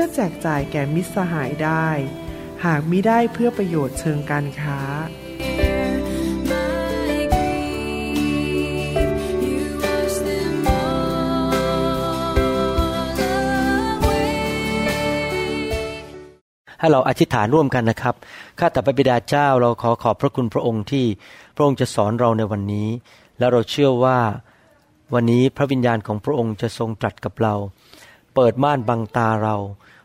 พื่อแจกจ่ายแก่มิตรสหายได้ หากมิได้เพื่อประโยชน์เชิงการค้า ให้เราอธิษฐานร่วมกันนะครับ ข้าแต่พระบิดาเจ้าเราขอขอบพระคุณพระองค์ที่พระองค์จะสอนเราในวันนี้ และเราเชื่อว่าวันนี้พระวิญญาณของพระองค์จะทรงตรัสกับเรา เปิดม่านบังตาเรา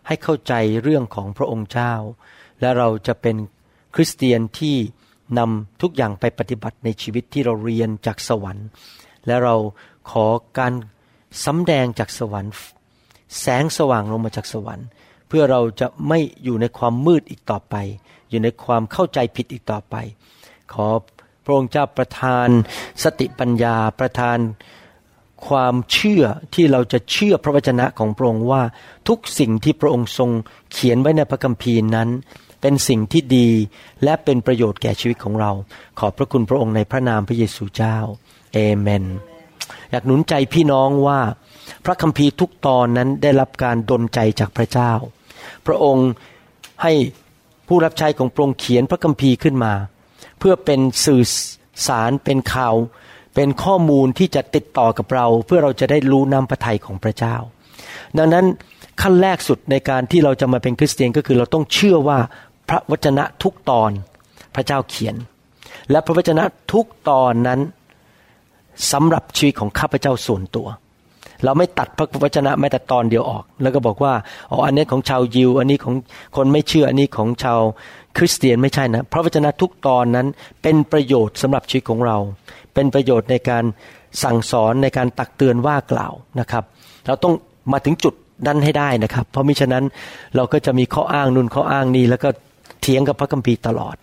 ให้เข้าใจเรื่องของพระองค์เจ้า และเราจะเป็นคริสเตียนที่นำทุกอย่างไปปฏิบัติในชีวิตที่เราเรียนจากสวรรค์ และเราขอการสำแดงจากสวรรค์ แสงสว่างลงมาจากสวรรค์ เพื่อเราจะไม่อยู่ในความมืดอีกต่อไป อยู่ในความเข้าใจผิดอีกต่อไป ขอพระองค์เจ้าประทานสติปัญญาประทาน ความเชื่อที่เราจะเชื่อพระวจนะของพระองค์ว่า ทุกสิ่งที่พระองค์ทรงเขียนไว้ในพระคัมภีร์นั้น เป็นสิ่งที่ดีและเป็นประโยชน์แก่ชีวิตของเรา ขอบพระคุณพระองค์ในพระนามพระเยซูเจ้าเอเมนอยากหนุนใจพี่น้องว่า พระคัมภีร์ทุกตอนนั้นได้รับการดลใจจากพระเจ้า พระองค์ให้ผู้รับใช้ของพระองค์เขียนพระคัมภีร์ขึ้นมา เพื่อเป็นสื่อสารเป็นข่าว เป็นข้อมูลที่จะติดต่อกับเราเพื่อเราจะได้รู้นำพระทัยของพระเจ้า ดังนั้นขั้นแรกสุดในการที่เราจะมาเป็นคริสเตียนก็คือเราต้องเชื่อว่าพระวจนะทุกตอนพระเจ้าเขียน และพระวจนะทุกตอนนั้นสำหรับชีวิตของข้าพเจ้าส่วนตัว เราไม่ตัดพระวจนะแม้แต่ตอนเดียวออก แล้วก็บอกว่าอ๋ออันนี้ของชาวยิว อันนี้ของคนไม่เชื่ออันนี้ของชาวคริสเตียนไม่ใช่นะ พระวจนะทุกตอนนั้นเป็นประโยชน์สำหรับชีวิตของเรา เป็นประโยชน์ในการสั่งสอนในการตักเตือนว่ากล่าวนะครับ เราต้องมาถึงจุดนั้นให้ได้นะครับ เพราะมิฉะนั้นเราก็จะมีข้ออ้างนุนข้ออ้างนี้ แล้วก็เถียงกับพระคัมภีร์ตลอด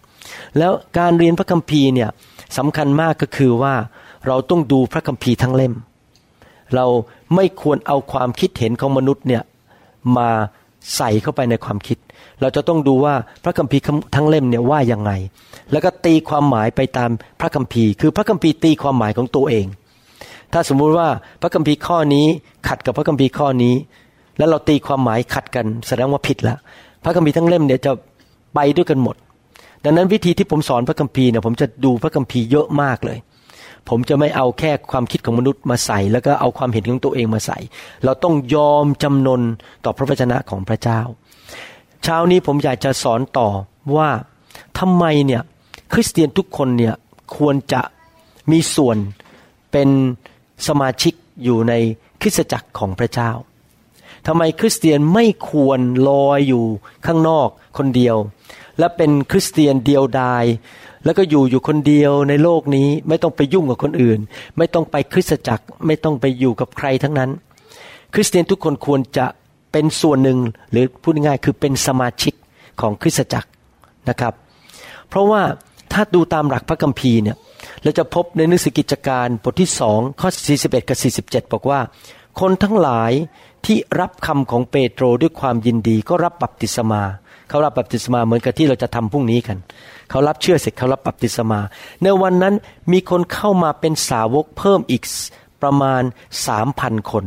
แล้วการเรียนพระคัมภีร์เนี่ยสำคัญมากก็คือว่าเราต้องดูพระคัมภีร์ทั้งเล่ม เราไม่ควรเอาความคิดเห็นของมนุษย์เนี่ยมาใส่เข้าไปในความคิด เราจะต้องดูว่าพระคัมภีร์ทั้งเล่มเนี่ยว่ายังไง แล้วก็ตีความหมายไปตามพระคัมภีร์ คือพระคัมภีร์ตีความหมายของตัวเอง ถ้าสมมุติว่าพระคัมภีร์ข้อนี้ขัดกับพระคัมภีร์ข้อนี้ แล้วเราตีความหมายขัดกันแสดงว่าผิดละพระคัมภีร์ทั้งเล่มเนี่ยจะไปด้วยกันหมด ดังนั้นวิธีที่ผมสอนพระคัมภีร์เนี่ยผมจะดูพระคัมภีร์เยอะมากเลย ผมจะไม่เอาแค่ความคิดของมนุษย์มาใส่ แล้วก็เอาความเห็นของตัวเองมาใส่ เราต้องยอมจำนนต่อพระวจนะของพระเจ้า เช้านี้ผมอยากจะสอนต่อว่าทำไมเนี่ยคริสเตียนทุกคนเนี่ยควรจะมีส่วนเป็นสมาชิกอยู่ในคริสตจักรของพระเจ้าทำไมคริสเตียนไม่ควรลอยอยู่ข้างนอกคนเดียว และเป็นคริสเตียนเดียวดาย แล้วก็อยู่อยู่คนเดียวในโลกนี้ไม่ต้องไปยุ่งกับคนอื่น ไม่ต้องไปคริสตจักรไม่ต้องไปอยู่กับใครทั้งนั้น คริสเตียนทุกคนควรจะเป็นส่วนหนึ่งหรือพูดง่ายคือเป็นสมาชิกของคริสตจักรนะครับ เพราะว่าถ้าดูตามหลักพระคัมภีร์เนี่ยเราจะพบในหนังสือกิจการบทที่สองข้อ 41 กับ 47 บอกว่า คนทั้งหลายที่รับคำของเปโตรด้วยความยินดี ก็รับบัพติศมา เขารับบัพติศมาเหมือนกับที่เราจะทำพรุ่งนี้กัน เขารับเชื่อเสร็จเขารับบัพติศมา ในวันนั้นมีคนเข้ามาเป็นสาวกเพิ่มอีกประมาณสามพันคน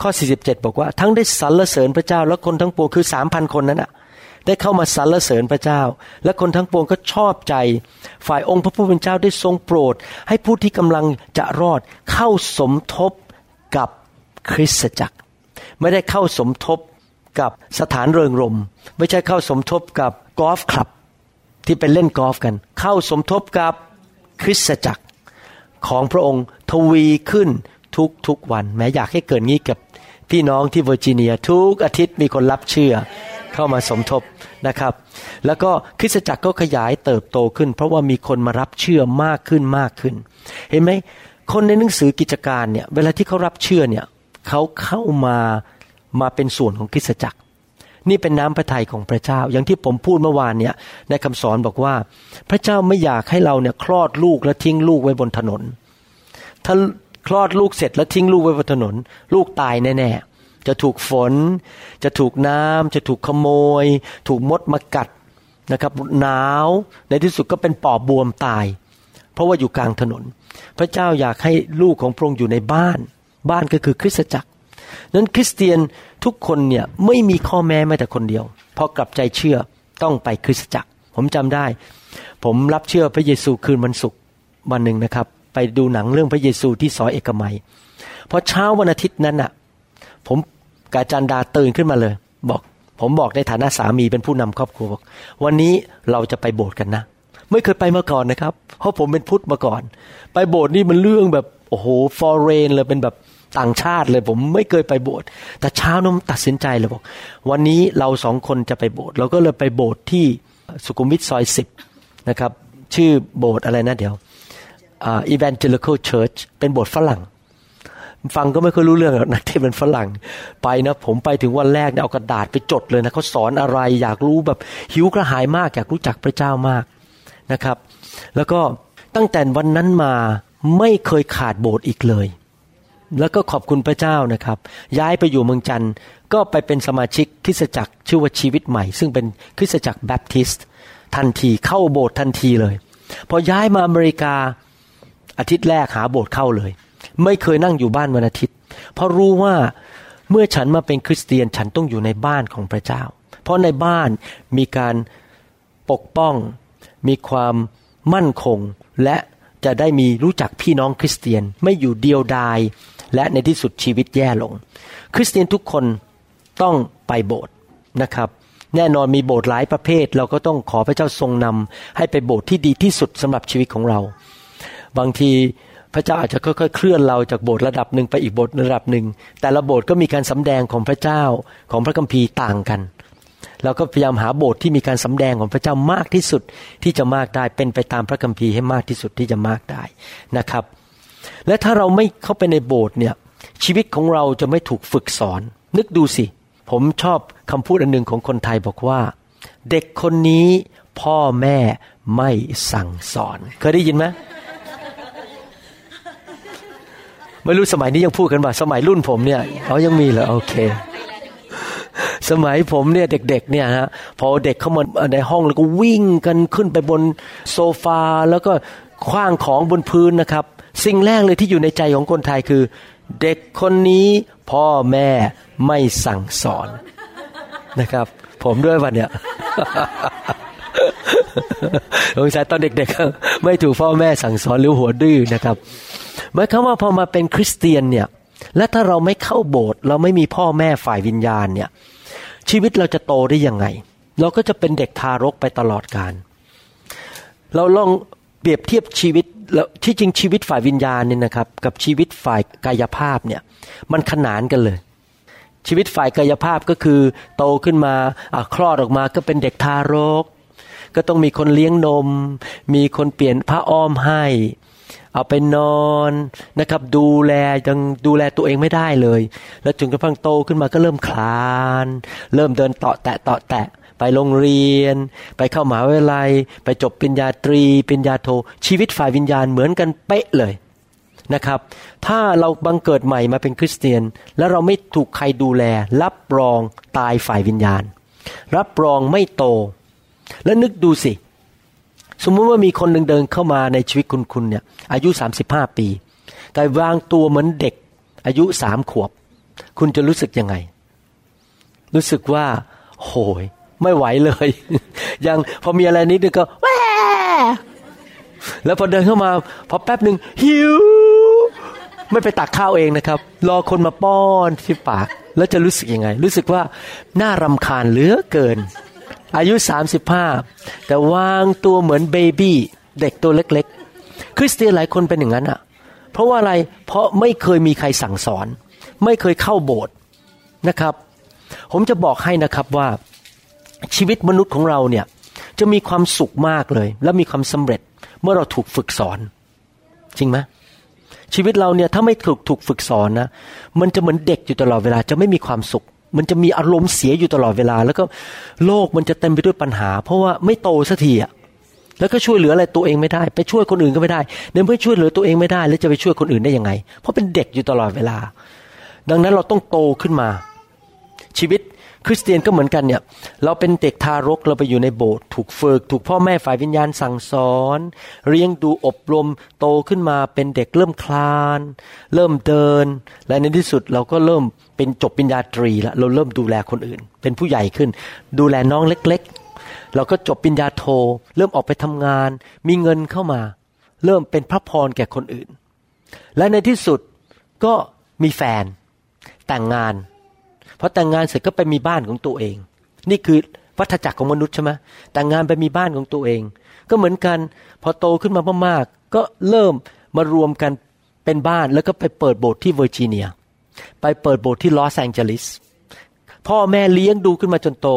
ข้อ 47 บอกว่า ทั้งได้สรรเสริญพระเจ้า และคนทั้งปวงคือสามพันคนนั้นอะได้เข้ามาสรรเสริญพระเจ้า และคนทั้งปวงก็ชอบใจ ฝ่ายองค์พระผู้เป็นเจ้าได้ทรงโปรด ให้ผู้ที่กำลังจะรอดเข้าสมทบกับคริสตจักร ไม่ได้เข้าสมทบกับสถานเริงรม ไม่ใช่เข้าสมทบกับกอล์ฟคลับ ที่ไปเล่นกอล์ฟกัน เข้าสมทบกับคริสตจักรของพระองค์ทวีขึ้นทุกทุกวัน แม้อยากให้เกิดงี้กับพี่น้องที่เวอร์จิเนียทุกอาทิตย์มีคนรับเชื่อเข้ามาสมทบนะครับ แล้วก็คริสตจักรก็ขยายเติบโตขึ้น เพราะว่ามีคนมารับเชื่อมากขึ้นมากขึ้น เห็นไหมคนในหนังสือกิจการเนี่ยเวลาที่เขารับเชื่อเนี่ยเขาเข้ามามาเป็นส่วนของคริสตจักร นี่เป็นน้ำพระทัยของพระเจ้า อย่างที่ผมพูดเมื่อวานเนี่ยในคำสอนบอกว่า พระเจ้าไม่อยากให้เราเนี่ยคลอดลูกแล้วทิ้งลูกไว้บนถนน ถ้าคลอดลูกเสร็จแล้วทิ้งลูกไว้บนถนน ลูกตายแน่ๆจะถูกฝน จะถูกน้ำจะถูกขโมย ถูกมดมากัดนะครับหนาวในที่สุดก็เป็นปอบบวมตาย เพราะว่าอยู่กลางถนน พระเจ้าอยากให้ลูกของพระองค์อยู่ในบ้าน บ้านก็คือคริสตจักร นั้นคริสเตียนทุกคนเนี่ยไม่มีข้อแม้แม้แต่คนเดียวพอกลับใจเชื่อต้องไปคริสตจักร ผมจำได้ ผมรับเชื่อพระเยซูคืนวันศุกร์วันหนึ่งนะครับ ไปดูหนังเรื่องพระเยซูที่ซอยเอกมัยพอเช้าวันอาทิตย์นั้นอะ ผมกาจันดาตื่นขึ้นมาเลย บอกผมบอกในฐานะสามีเป็นผู้นำครอบครัวบอกวันนี้เราจะไปโบสถ์กันนะ ไม่เคยไปมาก่อนนะครับ เพราะผมเป็นพุทธมาก่อน ไปโบสถ์นี่มันเรื่องแบบโอ้โหฟอร์เรนเลยเป็นแบบ ต่างชาติเลยผมไม่เคยไปโบสถ์แต่เช้าน้มตัดสินใจเลยบอก วันนี้เราสองคนจะไปโบสถ์เราก็เลยไปโบสถ์ที่สุขุมวิทซอยสิบนะครับ ชื่อโบสถ์อะไรนะเดี๋ยวอ่า Evangelical Church เป็นโบสถ์ฝรั่ง ฟังก็ไม่เคยรู้เรื่องหรอกนักเทศเป็นฝรั่ง ไปนะผมไปถึงวันแรกเนี่ยเอากระดาษไปจดเลยนะเขาสอนอะไรอยากรู้แบบหิวกระหายมากอยากรู้จักพระเจ้ามากนะครับ แล้วก็ตั้งแต่วันนั้นมาไม่เคยขาดโบสถ์อีกเลย แล้วก็ขอบคุณพระเจ้านะครับ ย้ายไปอยู่เมืองจันทร์ก็ไปเป็นสมาชิกคริสตจักรชื่อว่าชีวิตใหม่ ซึ่งเป็นคริสตจักรแบปทิสต์ทันทีเข้าโบสถ์ทันทีเลย พอย้ายมาอเมริกาอาทิตย์แรกหาโบสถ์เข้าเลย ไม่เคยนั่งอยู่บ้านวันอาทิตย์ เพราะรู้ว่าเมื่อฉันมาเป็นคริสเตียนฉันต้องอยู่ในบ้านของพระเจ้า เพราะในบ้านมีการปกป้อง มีความมั่นคงและจะได้มีรู้จักพี่น้องคริสเตียน ไม่อยู่เดียวดาย และในที่สุดชีวิตแย่ลง คริสเตียนทุกคนต้องไปโบสถ์นะครับ แน่นอนมีโบสถ์หลายประเภท เราก็ต้องขอพระเจ้าทรงนำให้ไปโบสถ์ที่ดีที่สุดสำหรับชีวิตของเรา บางทีพระเจ้าอาจจะค่อยๆเคลื่อนเราจากโบสถ์ระดับหนึ่งไปอีกโบสถ์ระดับหนึ่งแต่ละโบสถ์ก็มีการสำแดงของพระเจ้าของพระคัมภีร์ต่างกันเราก็พยายามหาโบสถ์ที่มีการสำแดงของพระเจ้ามากที่สุดที่จะมากได้เป็นไปตามพระคัมภีร์ให้มากที่สุดที่จะมากได้นะครับ และถ้าเราไม่เข้าไปในโบสถ์เนี่ย ชีวิตของเราจะไม่ถูกฝึกสอน นึกดูสิ ผมชอบคำพูดอันหนึ่งของคนไทยบอกว่า เด็กคนนี้พ่อแม่ไม่สั่งสอน เคยได้ยินไหมไม่รู้สมัยนี้ยังพูดกันว่าสมัยรุ่นผมเนี่ยเขายังมีเหรอโอเค สมัยผมเนี่ยเด็กๆเนี่ยฮะพอเด็กเข้ามาในห้องแล้วก็วิ่งกันขึ้นไปบนโซฟาแล้วก็คว้างของบนพื้นนะครับ สิ่งแรกเลยที่อยู่ในใจของคนไทยคือ เด็กคนนี้พ่อแม่ไม่สั่งสอนนะครับ ผมด้วยวันเนี่ยสงสัยตอนเด็กๆ ไม่ถูกพ่อแม่สั่งสอนหรือหัวดื้อนะครับหมายความว่าพอมาเป็นคริสเตียนเนี่ย และถ้าเราไม่เข้าโบสถ์เราไม่มีพ่อแม่ฝ่ายวิญญาณเนี่ย ชีวิตเราจะโตได้ยังไง เราก็จะเป็นเด็กทารกไปตลอดกาลเราลองเปรียบเทียบชีวิต แล้วที่จริงชีวิตฝ่ายวิญญาณเนี่ยนะครับ กับชีวิตฝ่ายกายภาพเนี่ยมันขนานกันเลย ชีวิตฝ่ายกายภาพก็คือโตขึ้นมาอคลอดออกมาก็เป็นเด็กทารก ก็ต้องมีคนเลี้ยงนม มีคนเปลี่ยนผ้าอ้อมให้ เอาไปนอนนะครับ ดูแลยังดูแลตัวเองไม่ได้เลย แล้วจนกระทั่งโตขึ้นมาก็เริ่มคลาน เริ่มเดินเตาะแตะเตาะแตะ ไปโรงเรียน ไปเข้ามหาวิทยาลัย ไปจบปริญญาตรีปริญญาโท ชีวิตฝ่ายวิญญาณเหมือนกันเป๊ะเลยนะครับ ถ้าเราบังเกิดใหม่มาเป็นคริสเตียน แล้วเราไม่ถูกใครดูแล รับรองตายฝ่ายวิญญาณ รับรองไม่โต แล้วนึกดูสิ สมมุติว่ามีคนหนึ่งเดินเข้ามาในชีวิตคุณคุณเนี่ยอายุสามสิบห้าปี แต่วางตัวเหมือนเด็กอายุสามขวบ คุณจะรู้สึกยังไง รู้สึกว่า โหย ไม่ไหวเลย ยังพอมีอะไรนิดนึงก็แวแล้วพอเดินเข้ามาพอแป๊บหนึ่งหิว ไม่ไปตักข้าวเองนะครับ รอคนมาป้อนที่ปาก แล้วจะรู้สึกยังไง รู้สึกว่าน่ารำคาญเหลือเกิน อายุสามสิบห้าแต่วางตัวเหมือนเบบี้เด็กตัวเล็ก ๆ คริสเตียนหลายคนเป็นอย่างนั้นอะ เพราะว่าอะไรเพราะไม่เคยมีใครสั่งสอน ไม่เคยเข้าโบสถ์นะครับ ผมจะบอกให้นะครับว่า ชีวิตมนุษย์ของเราเนี่ยจะมีความสุขมากเลย และมีความสำเร็จเมื่อเราถูกฝึกสอน จริงไหมชีวิตเราเนี่ยถ้าไม่ถูกถูกฝึกสอนนะมันจะเหมือนเด็กอยู่ตลอดเวลาจะไม่มีความสุข มันจะมีอารมณ์เสียอยู่ตลอดเวลา แล้วก็โลกมันจะเต็มไปด้วยปัญหา เพราะว่าไม่โตสักทีอะแล้วก็ช่วยเหลืออะไรตัวเองไม่ได้ ไปช่วยคนอื่นก็ไม่ได้ในเมื่อช่วยเหลือตัวเองไม่ได้ แล้วจะไปช่วยคนอื่นได้ยังไง เพราะเป็นเด็กอยู่ตลอดเวลา ดังนั้นเราต้องโตขึ้นมา ชีวิต คริสเตียนก็เหมือนกันเนี่ย เราเป็นเด็กทารกเราไปอยู่ในโบสถ์ถูกฝึก ถูกพ่อแม่ฝ่ายวิญญาณสั่งสอน เลี้ยงดูอบรมโตขึ้นมาเป็นเด็กเริ่มคลาน เริ่มเดิน และในที่สุดเราก็เริ่มเป็นจบปิญญาตรีแล้วเราเริ่มดูแลคนอื่น เป็นผู้ใหญ่ขึ้น ดูแลน้องเล็ก ๆ เราก็จบปิญญาโท เริ่มออกไปทำงาน มีเงินเข้ามา เริ่มเป็นพระพรแก่คนอื่น และในที่สุดก็มีแฟนแต่งงาน พอแต่งงานเสร็จก็ไปมีบ้านของตัวเอง นี่คือวัฏจักรของมนุษย์ใช่ไหมแต่งงานไปมีบ้านของตัวเอง ก็เหมือนกันพอโตขึ้นมามากๆก็เริ่มมารวมกันเป็นบ้านแล้วก็ไปเปิดโบสถ์ที่เวอร์จิเนีย ไปเปิดโบสถ์ที่ลอสแองเจลิสพ่อแม่เลี้ยงดูขึ้นมาจนโต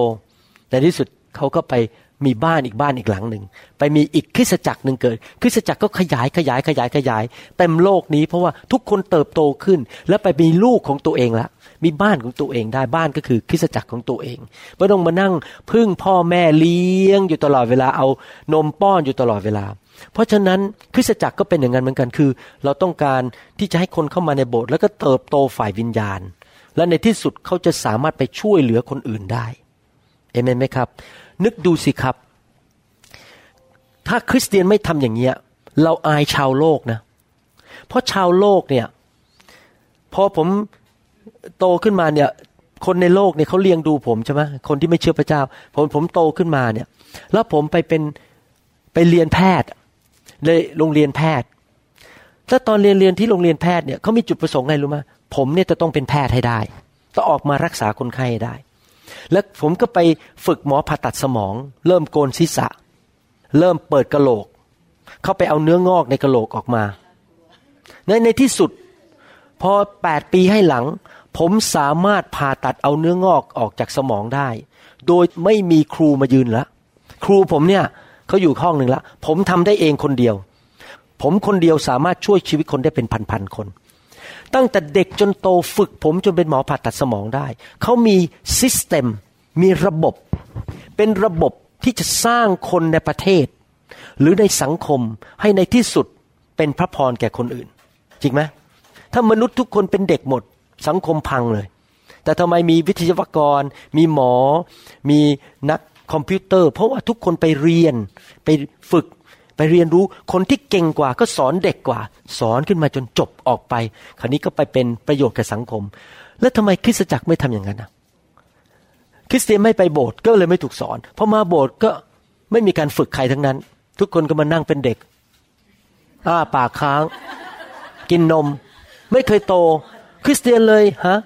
แต่ที่สุดเขาก็ไปมีบ้านอีกบ้านอีกหลังหนึ่ง ไปมีอีกคริสจักรหนึ่งเกิด คริสจักรก็ขยายขยายขยายขยายเต็มโลกนี้เพราะว่าทุกคนเติบโตขึ้น แล้วไปมีลูกของตัวเองละ มีบ้านของตัวเองได้บ้านก็คือคริสจักรของตัวเองไม่ต้องมานั่งพึ่งพ่อแม่เลี้ยงอยู่ตลอดเวลาเอานมป้อนอยู่ตลอดเวลา เพราะฉะนั้นคริสจักรก็เป็นอย่างนั้นเหมือนกันคือ เราต้องการที่จะให้คนเข้ามาในโบสถ์แล้วก็เติบโตฝ่ายวิญญาณ และในที่สุดเขาจะสามารถไปช่วยเหลือคนอื่นได้เอเมนไหมครับ นึกดูสิครับ ถ้าคริสเตียนไม่ทำอย่างเงี้ยเราอายชาวโลกนะ เพราะชาวโลกเนี่ยพอผม โตขึ้นมาเนี่ย คนในโลกเนี่ยเขาเลี้ยงดูผมใช่ไหมคนที่ไม่เชื่อพระเจ้า ผมผมโตขึ้นมาเนี่ย แล้วผมไปเป็นไปเรียนแพทย์เลยโรงเรียนแพทย์ถ้าตอนเรียนเรียนที่โรงเรียนแพทย์เนี่ยเขามีจุดประสงค์ไงรู้ไหมผมเนี่ยจะต้องเป็นแพทย์ให้ได้ต้องออกมารักษาคนไข้ให้ได้ แล้วผมก็ไปฝึกหมอผ่าตัดสมอง เริ่มโกนศีรษะ เริ่มเปิดกระโหลก เขาไปเอาเนื้องอกในกระโหลกออกมา ในในที่สุด พอแปดปีให้หลัง ผมสามารถผ่าตัดเอาเนื้องอกออกจากสมองได้ โดยไม่มีครูมายืนละครูผมเนี่ยเขาอยู่ห้องหนึ่งละผมทำได้เองคนเดียว ผมคนเดียวสามารถช่วยชีวิตคนได้เป็นพันๆคน ตั้งแต่เด็กจนโตฝึกผมจนเป็นหมอผ่าตัดสมองได้เขามีซิสเต็มมีระบบ เป็นระบบที่จะสร้างคนในประเทศ หรือในสังคมให้ในที่สุดเป็นพระพรแก่คนอื่น จริงไหมถ้ามนุษย์ทุกคนเป็นเด็กหมด สังคมพังเลย แต่ทำไมมีวิทยากร มีหมอ มีนักคอมพิวเตอร์ เพราะว่าทุกคนไปเรียน ไปฝึก ไปเรียนรู้ คนที่เก่งกว่าก็สอนเด็กกว่า สอนขึ้นมาจนจบออกไป คราวนี้ก็ไปเป็นประโยชน์กับสังคม แล้วทำไมคริสตจักรไม่ทำอย่างนั้นนะคริสเตียนไม่ไปโบสถ์ก็เลยไม่ถูกสอนพอมาโบสถ์ก็ไม่มีการฝึกใครทั้งนั้น ทุกคนก็มานั่งเป็นเด็กอ้าปากค้าง กินนม ไม่เคยโต คริสเตียนเลยฮะ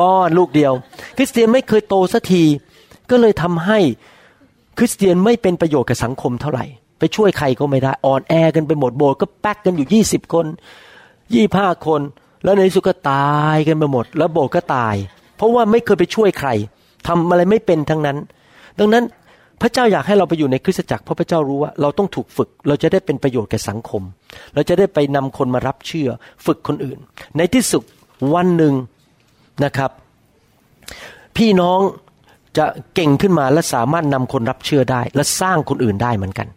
ป้อนลูกเดียว คริสเตียนไม่เคยโตสักที ก็เลยทำให้คริสเตียนไม่เป็นประโยชน์กับสังคมเท่าไหร่ ไปช่วยใครก็ไม่ได้อ่อนแอกันไปหมดโบสถ์ก็แป๊กกันอยู่ยี่สิบคนยี่ห้าคน แล้วในสุดก็ตายกันไปหมด แล้วโบสถ์ก็ตาย เพราะว่าไม่เคยไปช่วยใครทำอะไรไม่เป็นทั้งนั้น ดังนั้นพระเจ้าอยากให้เราไปอยู่ในคริสตจักรเพราะพระเจ้ารู้ว่าเราต้องถูกฝึก เราจะได้เป็นประโยชน์แก่สังคม เราจะได้ไปนำคนมารับเชื่อ ฝึกคนอื่น ในที่สุด วันหนึ่งนะครับ พี่น้องจะเก่งขึ้นมาและสามารถนำคนรับเชื่อได้ และสร้างคนอื่นได้เหมือนกัน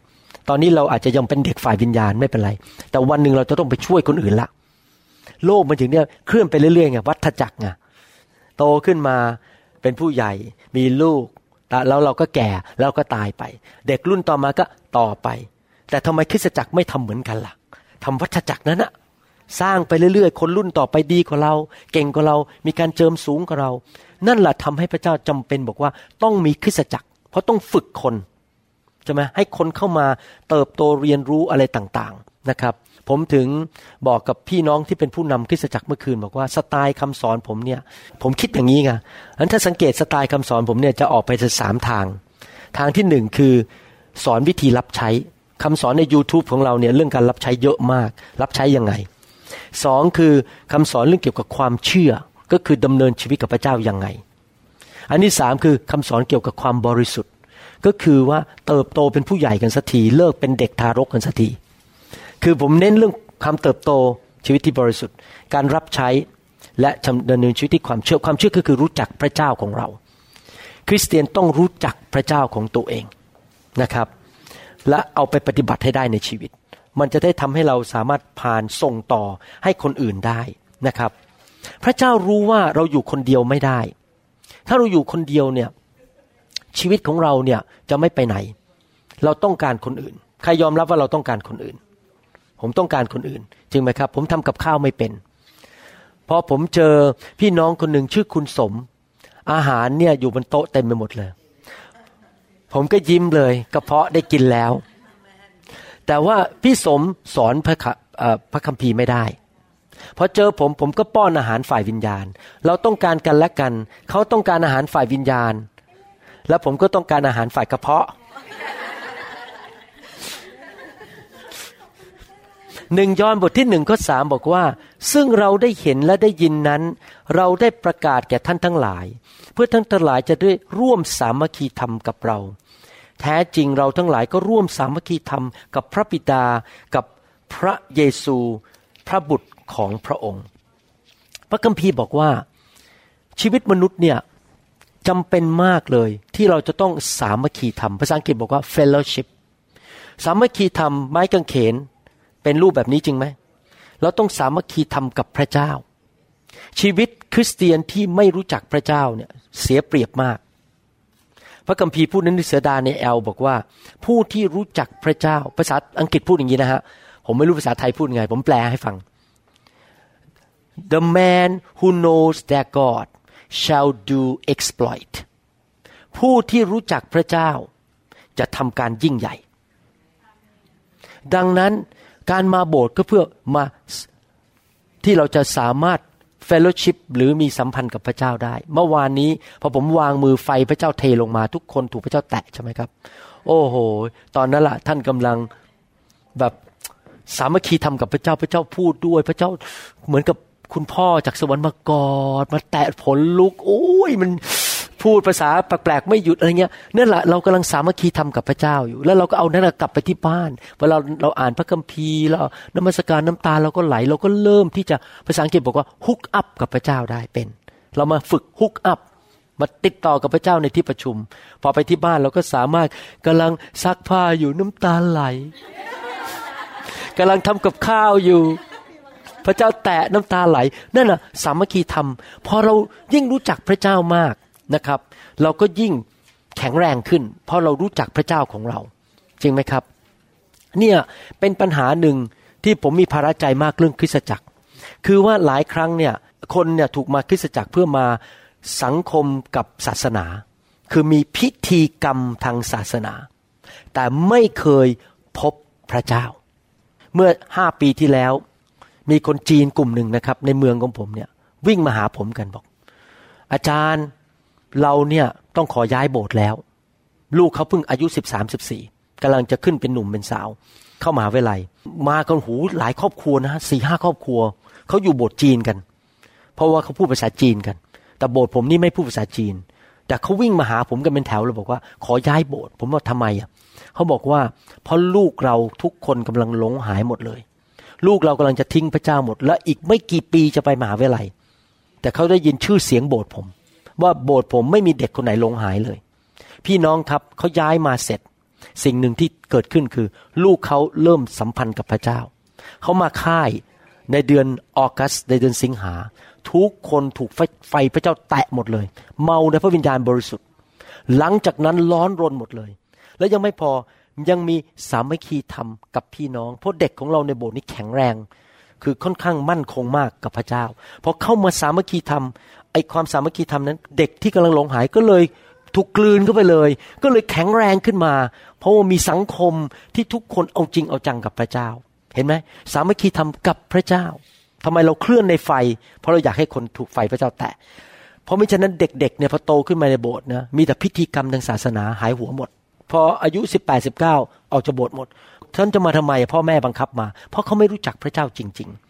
ตอนนี้เราอาจจะยังเป็นเด็กฝ่ายวิญญาณไม่เป็นไร แต่วันหนึ่งเราจะต้องไปช่วยคนอื่นละ โลกมันถึงเนี่ยเคลื่อนไปเรื่อยๆไงวัฏจักรไงโตขึ้นมาเป็นผู้ใหญ่มีลูกแล้วเราก็แก่แล้วก็ตายไป เด็กรุ่นต่อมาก็ต่อไป แต่ทำไมคริสตจักรไม่ทำเหมือนกันละ่ะทำวัฏจักรนั้นอะ สร้างไปเรื่อยๆ คนรุ่นต่อไปดีกว่าเรา เก่งกว่าเรา มีการเจิมสูงกว่าเรา นั่นแหละทำให้พระเจ้าจำเป็นบอกว่าต้องมีคริสตจักร เพราะต้องฝึกคนใช่ไหมให้คนเข้ามาเติบโตเรียนรู้อะไรต่างๆนะครับ ผมถึงบอกกับพี่น้องที่เป็นผู้นำคริสตจักรเมื่อคืนบอกว่าสไตล์คำสอนผมเนี่ย ผมคิดอย่างนี้ไงอันถ้าสังเกตสไตล์คำสอนผมเนี่ยจะออกไปสามทาง ทางที่หนึ่งคือสอนวิธีรับใช้คำสอนใน YouTube ของเราเนี่ยเรื่องการรับใช้เยอะมาก รับใช้ยังไง สองคือคำสอนเรื่องเกี่ยวกับความเชื่อก็คือดำเนินชีวิตกับพระเจ้ายังไง อันที่สามคือคำสอนเกี่ยวกับความบริสุทธิ์ ก็คือว่าเติบโตเป็นผู้ใหญ่กันสักทีเลิกเป็นเด็กทารกกันสักทีคือผมเน้นเรื่องความเติบโตชีวิตที่บริสุทธิ์ การรับใช้และดำเนินชีวิตที่ความเชื่อความเชื่อก็คือรู้จักพระเจ้าของเรา คริสเตียนต้องรู้จักพระเจ้าของตัวเองนะครับ และเอาไปปฏิบัติให้ได้ในชีวิต มันจะได้ทำให้เราสามารถผ่านส่งต่อให้คนอื่นได้นะครับ พระเจ้ารู้ว่าเราอยู่คนเดียวไม่ได้ ถ้าเราอยู่คนเดียวเนี่ยชีวิตของเราเนี่ยจะไม่ไปไหน เราต้องการคนอื่น ใครยอมรับว่าเราต้องการคนอื่น ผมต้องการคนอื่น จริงไหมครับ ผมทำกับข้าวไม่เป็นพอผมเจอพี่น้องคนหนึ่งชื่อคุณสม อาหารเนี่ยอยู่บนโต๊ะเต็มไปหมดเลย ผมก็ยิ้มเลยกระเพาะได้กินแล้ว แต่ว่าพี่สมสอนพระพระคัมภีร์ไม่ได้พอเจอผมผมก็ป้อนอาหารฝ่ายวิญญาณ เราต้องการกันและกัน เขาต้องการอาหารฝ่ายวิญญาณ แล้วผมก็ต้องการอาหารฝ่ายกระเพาะหนึ่งยอห์นบทที่หนึ่งข้อสามบอกว่า ซึ่งเราได้เห็นและได้ยินนั้น เราได้ประกาศแก่ท่านทั้งหลาย เพื่อท่านทั้งหลายจะได้ร่วมสามัคคีธรรมกับเรา แท้จริงเราทั้งหลายก็ร่วมสามัคคีธรรมกับพระบิดากับพระเยซูพระบุตรของพระองค์ พระคัมภีร์บอกว่าชีวิตมนุษย์เนี่ยจำเป็นมากเลยที่เราจะต้องสามัคคีธรรมภาษาอังกฤษบอกว่า fellowship สามัคคีธรรมไม้กางเขนเป็นรูปแบบนี้จริงไหม เราต้องสามัคคีทำกับพระเจ้า ชีวิตคริสเตียนที่ไม่รู้จักพระเจ้าเนี่ยเสียเปรียบมาก พระคัมภีร์พูดนั้นนเสือดาในแอลบอกว่า ผู้ที่รู้จักพระเจ้า ภาษาอังกฤษพูดอย่างนี้นะฮะ ผมไม่รู้ภาษาไทยพูดไง ผมแปลให้ฟัง The man who knows their God shall do exploit ผู้ที่รู้จักพระเจ้า จะทำการยิ่งใหญ่ ดังนั้นการมาโบสถ์ก็เพื่อมาที่เราจะสามารถ เฟลโลชิพหรือมีสัมพันธ์กับพระเจ้าได้ เมื่อวานนี้พอผมวางมือไฟพระเจ้าเทลงมา ทุกคนถูกพระเจ้าแตะใช่ไหมครับ โอ้โห ตอนนั้นละ่ะท่านกำลังแบบสามัคคีทำกับพระเจ้าพระเจ้าพูดด้วย พระเจ้าเหมือนกับคุณพ่อจากสวรรค์มากอดมาแตะผลลุกโอ้ยมัน พูดภาษาแปลกๆไม่หยุดอะไรเงี้ยนั่นแหละเรากำลังสามัคคีทำกับพระเจ้าอยู่ แล้วเราก็เอานั่นกลับไปที่บ้านเวลาเราอ่านพระคัมภีร์แล้วน้ำมัสการน้ำตาเราก็ไหล เราก็เริ่มที่จะภาษาอังกฤษบอกว่าฮุกอัพกับพระเจ้าได้เป็น เรามาฝึกฮุกอัพมาติดต่อกับพระเจ้าในที่ประชุม พอไปที่บ้านเราก็สามารถกำลังซักผ้าอยู่น้ำตาไหลกำลังทำกับข้าวอยู่ พระเจ้าแตะน้ำตาไหลนั่นแหะสามัคคีธรรมพอเรายิ่งรู้จักพระเจ้ามาก นะครับ เราก็ยิ่งแข็งแรงขึ้น เพราะเรารู้จักพระเจ้าของเรา จริงไหมครับ เนี่ยเป็นปัญหาหนึ่งที่ผมมีภาระใจมากเรื่องคริสตจักร คือว่าหลายครั้งเนี่ยคนเนี่ยถูกมาคริสตจักรเพื่อมาสังคมกับศาสนา คือมีพิธีกรรมทางศาสนา แต่ไม่เคยพบพระเจ้า เมื่อห้าปีที่แล้ว มีคนจีนกลุ่มหนึ่งนะครับ ในเมืองของผมเนี่ยวิ่งมาหาผมกันบอก อาจารย์ เราเนี่ยต้องขอย้ายโบสถ์แล้ว ลูกเขาเพิ่งอายุสิบสามสิบสี่กำลังจะขึ้นเป็นหนุ่มเป็นสาว เข้ามาเวไลมากันหูหลายครอบครัวนะสี่ห้าครอบครัวเขาอยู่โบสถ์จีนกัน เพราะว่าเขาพูดภาษาจีนกัน แต่โบสถ์ผมนี่ไม่พูดภาษาจีน แต่เขาวิ่งมาหาผมกันเป็นแถวเลยบอกว่า ขอย้ายโบสถ์ผมว่าทำไมอะเขาบอกว่า เพราะลูกเราทุกคนกำลังหลงหายหมดเลย ลูกเรากำลังจะทิ้งพระเจ้าหมด และอีกไม่กี่ปีจะไปมหาวิทยาลัย แต่เขาได้ยินชื่อเสียงโบสถ์ผม ว่าโบสถ์ผมไม่มีเด็กคนไหนลงหายเลย พี่น้องครับเขาย้ายมาเสร็จ สิ่งหนึ่งที่เกิดขึ้นคือ ลูกเขาเริ่มสัมพันธ์กับพระเจ้า เขามาค่ายในเดือนออกัสในเดือนสิงหา ทุกคนถูกไฟไฟพระเจ้าแตะหมดเลย เมาในพระวิญญาณบริสุทธิ์ หลังจากนั้นร้อนรนหมดเลย แล้วยังไม่พอยังมีสามัคคีธรรมกับพี่น้อง เพราะเด็กของเราในโบสถ์นี้แข็งแรง คือค่อนข้างมั่นคงมากกับพระเจ้าพอเข้ามาสามัคคีธรรม ไอความสามัคคีธรรมนั้น เด็กที่กำลังหลงหายก็เลยถูกกลืนเข้าไปเลย ก็เลยแข็งแรงขึ้นมา เพราะว่ามีสังคมที่ทุกคนเอาจริงเอาจังกับพระเจ้า เห็นไหมสามัคคีธรรมกับพระเจ้าทำไมเราเคลื่อนในไฟ เพราะเราอยากให้คนถูกไฟพระเจ้าแตะเพราะไม่ฉะนั้นเด็กๆเนี่ยพอโตขึ้นมาในโบสถ์นะมีแต่พิธีกรรมทางศาสนาหายหัวหมด พออายุสิบแปดสิบเก้าออกจากโบสถ์หมดท่านจะมาทำไมพ่อแม่บังคับมา เพราะเขาไม่รู้จักพระเจ้าจริง ๆ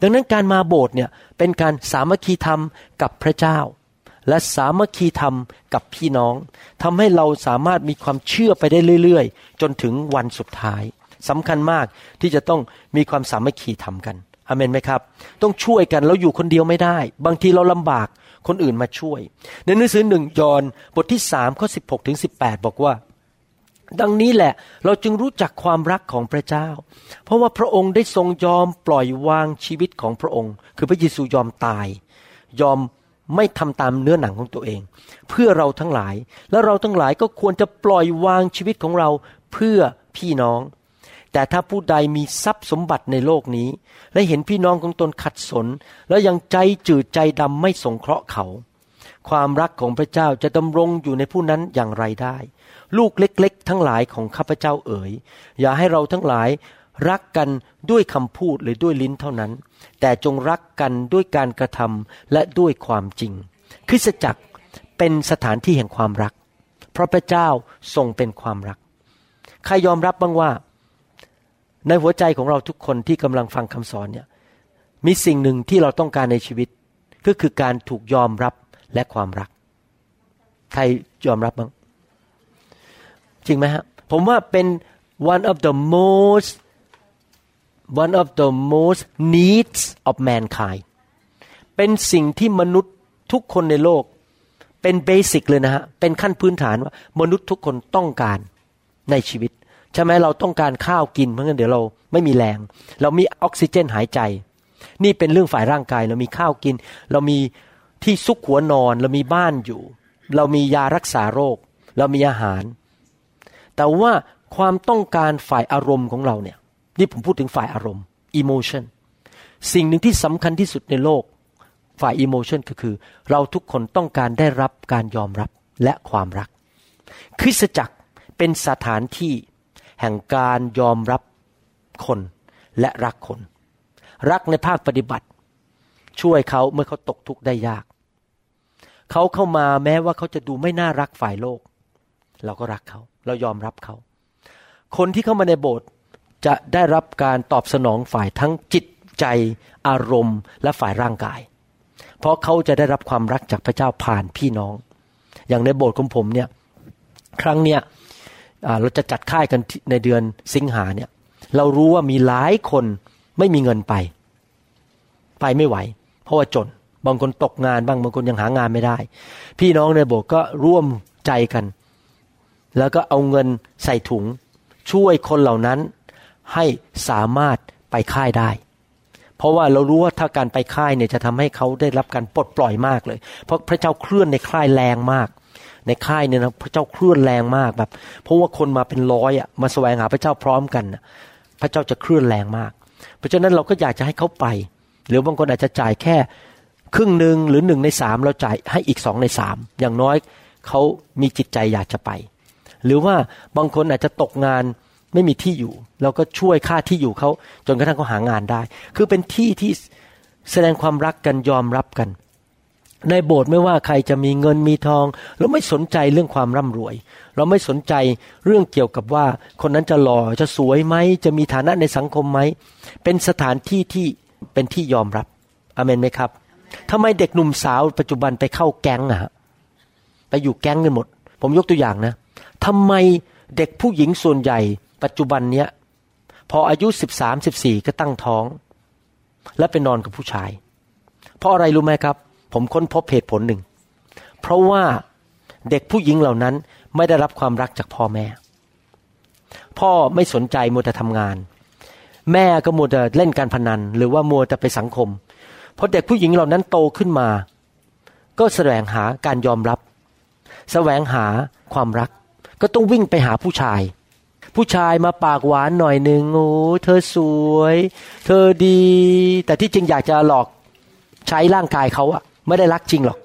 ดังนั้นการมาโบสถ์เนี่ยเป็นการสามัคคีธรรมกับพระเจ้า และสามัคคีธรรมกับพี่น้องทำให้เราสามารถมีความเชื่อไปได้เรื่อยๆ จนถึงวันสุดท้ายสำคัญมากที่จะต้องมีความสามัคคีธรรมกันอเมนไหมครับ ต้องช่วยกันเราอยู่คนเดียวไม่ได้ บางทีเราลำบากคนอื่นมาช่วย ในหนังสือหนึ่งยอห์นบทที่สามข้อสิบหกถึงสิบแปดบอกว่า ดังนี้แหละเราจึงรู้จักความรักของพระเจ้า เพราะว่าพระองค์ได้ทรงยอมปล่อยวางชีวิตของพระองค์ คือพระเยซูยอมตาย ยอมไม่ทำตามเนื้อหนังของตัวเอง เพื่อเราทั้งหลาย และเราทั้งหลายก็ควรจะปล่อยวางชีวิตของเราเพื่อพี่น้อง แต่ถ้าผู้ใดมีทรัพย์สมบัติในโลกนี้ และเห็นพี่น้องของตนขัดสน แล้วยังใจจืดใจดำไม่สงเคราะห์เขา ความรักของพระเจ้าจะดำรงอยู่ในผู้นั้นอย่างไรได้ ลูกเล็ก ๆ ทั้งหลายของข้าพเจ้าเอ๋ย อย่าให้เราทั้งหลายรักกันด้วยคำพูดหรือด้วยลิ้นเท่านั้น แต่จงรักกันด้วยการกระทำและด้วยความจริง คริสตจักรเป็นสถานที่แห่งความรัก เพราะพระเจ้าทรงเป็นความรัก ใครยอมรับบ้างว่า ในหัวใจของเราทุกคนที่กำลังฟังคำสอนเนี่ยมีสิ่งหนึ่งที่เราต้องการในชีวิต ก็คือการถูกยอมรับและความรัก ใครยอมรับบ้าง จริงไหมฮะผมว่าเป็น one of the most one of the most needs of mankind เป็นสิ่งที่มนุษย์ทุกคนในโลก เป็นเบสิกเลยนะฮะ เป็นขั้นพื้นฐานว่ามนุษย์ทุกคนต้องการในชีวิต ใช่ไหมเราต้องการข้าวกินเพราะงั้นเดี๋ยวเราไม่มีแรง เรามีออกซิเจนหายใจ นี่เป็นเรื่องฝ่ายร่างกาย เรามีข้าวกิน เรามีที่ซุกหัวนอน เรามีบ้านอยู่ เรามียารักษาโรค เรามีอาหาร แต่ว่าความต้องการฝ่ายอารมณ์ของเราเนี่ย นี่ผมพูดถึงฝ่ายอารมณ์ emotion สิ่งหนึ่งที่สำคัญที่สุดในโลกฝ่าย emotion ก็คือ เราทุกคนต้องการได้รับการยอมรับและความรัก คริสตจักรเป็นสถานที่แห่งการยอมรับคนและรักคน รักในภาคปฏิบัติ ช่วยเขาเมื่อเขาตกทุกข์ได้ยาก เขาเข้ามาแม้ว่าเขาจะดูไม่น่ารักฝ่ายโลก เราก็รักเขา เรายอมรับเขา คนที่เข้ามาในโบสถ์จะได้รับการตอบสนองฝ่ายทั้งจิตใจ อารมณ์ และฝ่ายร่างกาย เพราะเขาจะได้รับความรักจากพระเจ้าผ่านพี่น้อง อย่างในโบสถ์ของผมเนี่ยครั้งเนี้ยเราจะจัดค่ายกันในเดือนสิงหาเนี่ยเรารู้ว่ามีหลายคนไม่มีเงินไป ไปไม่ไหว เพราะว่าจน บางคนตกงานบางบางคนยังหางานไม่ได้ พี่น้องในโบสถ์ก็ร่วมใจกัน แล้วก็เอาเงินใส่ถุง ช่วยคนเหล่านั้นให้สามารถไปค่ายได้ เพราะว่าเรารู้ว่าถ้าการไปค่ายเนี่ยจะทำให้เขาได้รับการปลดปล่อยมากเลย เพราะพระเจ้าเคลื่อนในค่ายแรงมาก ในค่ายเนี่ยนะพระเจ้าเคลื่อนแรงมากแบบ เพราะว่าคนมาเป็นร้อยอะมาแสวงหาพระเจ้าพร้อมกันพระเจ้าจะเคลื่อนแรงมาก เพราะฉะนั้นเราก็อยากจะให้เขาไป หรือบางคนอาจจะจ่ายแค่ครึ่งหนึ่งหรือหนึ่งในสามเราจ่ายให้อีกสองในสามอย่างน้อยเขามีจิตใจอยากจะไป หรือว่าบางคนอาจจะตกงานไม่มีที่อยู่ เราก็ช่วยค่าที่อยู่เขาจนกระทั่งเขาหางานได้ คือเป็นที่ที่แสดงความรักกันยอมรับกัน ในโบสถ์ไม่ว่าใครจะมีเงินมีทอง เราไม่สนใจเรื่องความร่ำรวย เราไม่สนใจเรื่องเกี่ยวกับว่า คนนั้นจะหล่อจะสวยไหมจะมีฐานะในสังคมไหมเป็นสถานที่ที่เป็นที่ยอมรับอเมนไหมครับทำไมเด็กหนุ่มสาวปัจจุบันไปเข้าแก๊งอะไปอยู่แก๊งกันหมด ผมยกตัวอย่างนะ ทำไมเด็กผู้หญิงส่วนใหญ่ ปัจจุบันเนี้ยพออายุสิบสามสิบสี่ก็ตั้งท้อง และไปนอนกับผู้ชาย เพราะอะไรรู้ไหมครับ ผมค้นพบเหตุผลหนึ่ง เพราะว่าเด็กผู้หญิงเหล่านั้นไม่ได้รับความรักจากพ่อแม่ พ่อไม่สนใจมัวแต่ทำงาน แม่ก็มัวแต่เล่นการพนัน หรือว่ามัวแต่ไปสังคมพอเด็กผู้หญิงเหล่านั้นโตขึ้นมา ก็แสวงหาการยอมรับ แสวงหาความรัก ก็ต้องวิ่งไปหาผู้ชาย ผู้ชายมาปากหวานหน่อยหนึ่งโอ้เธอสวย เธอดี แต่ที่จริงอยากจะหลอกใช้ร่างกายเขาอะไม่ได้รักจริงหรอก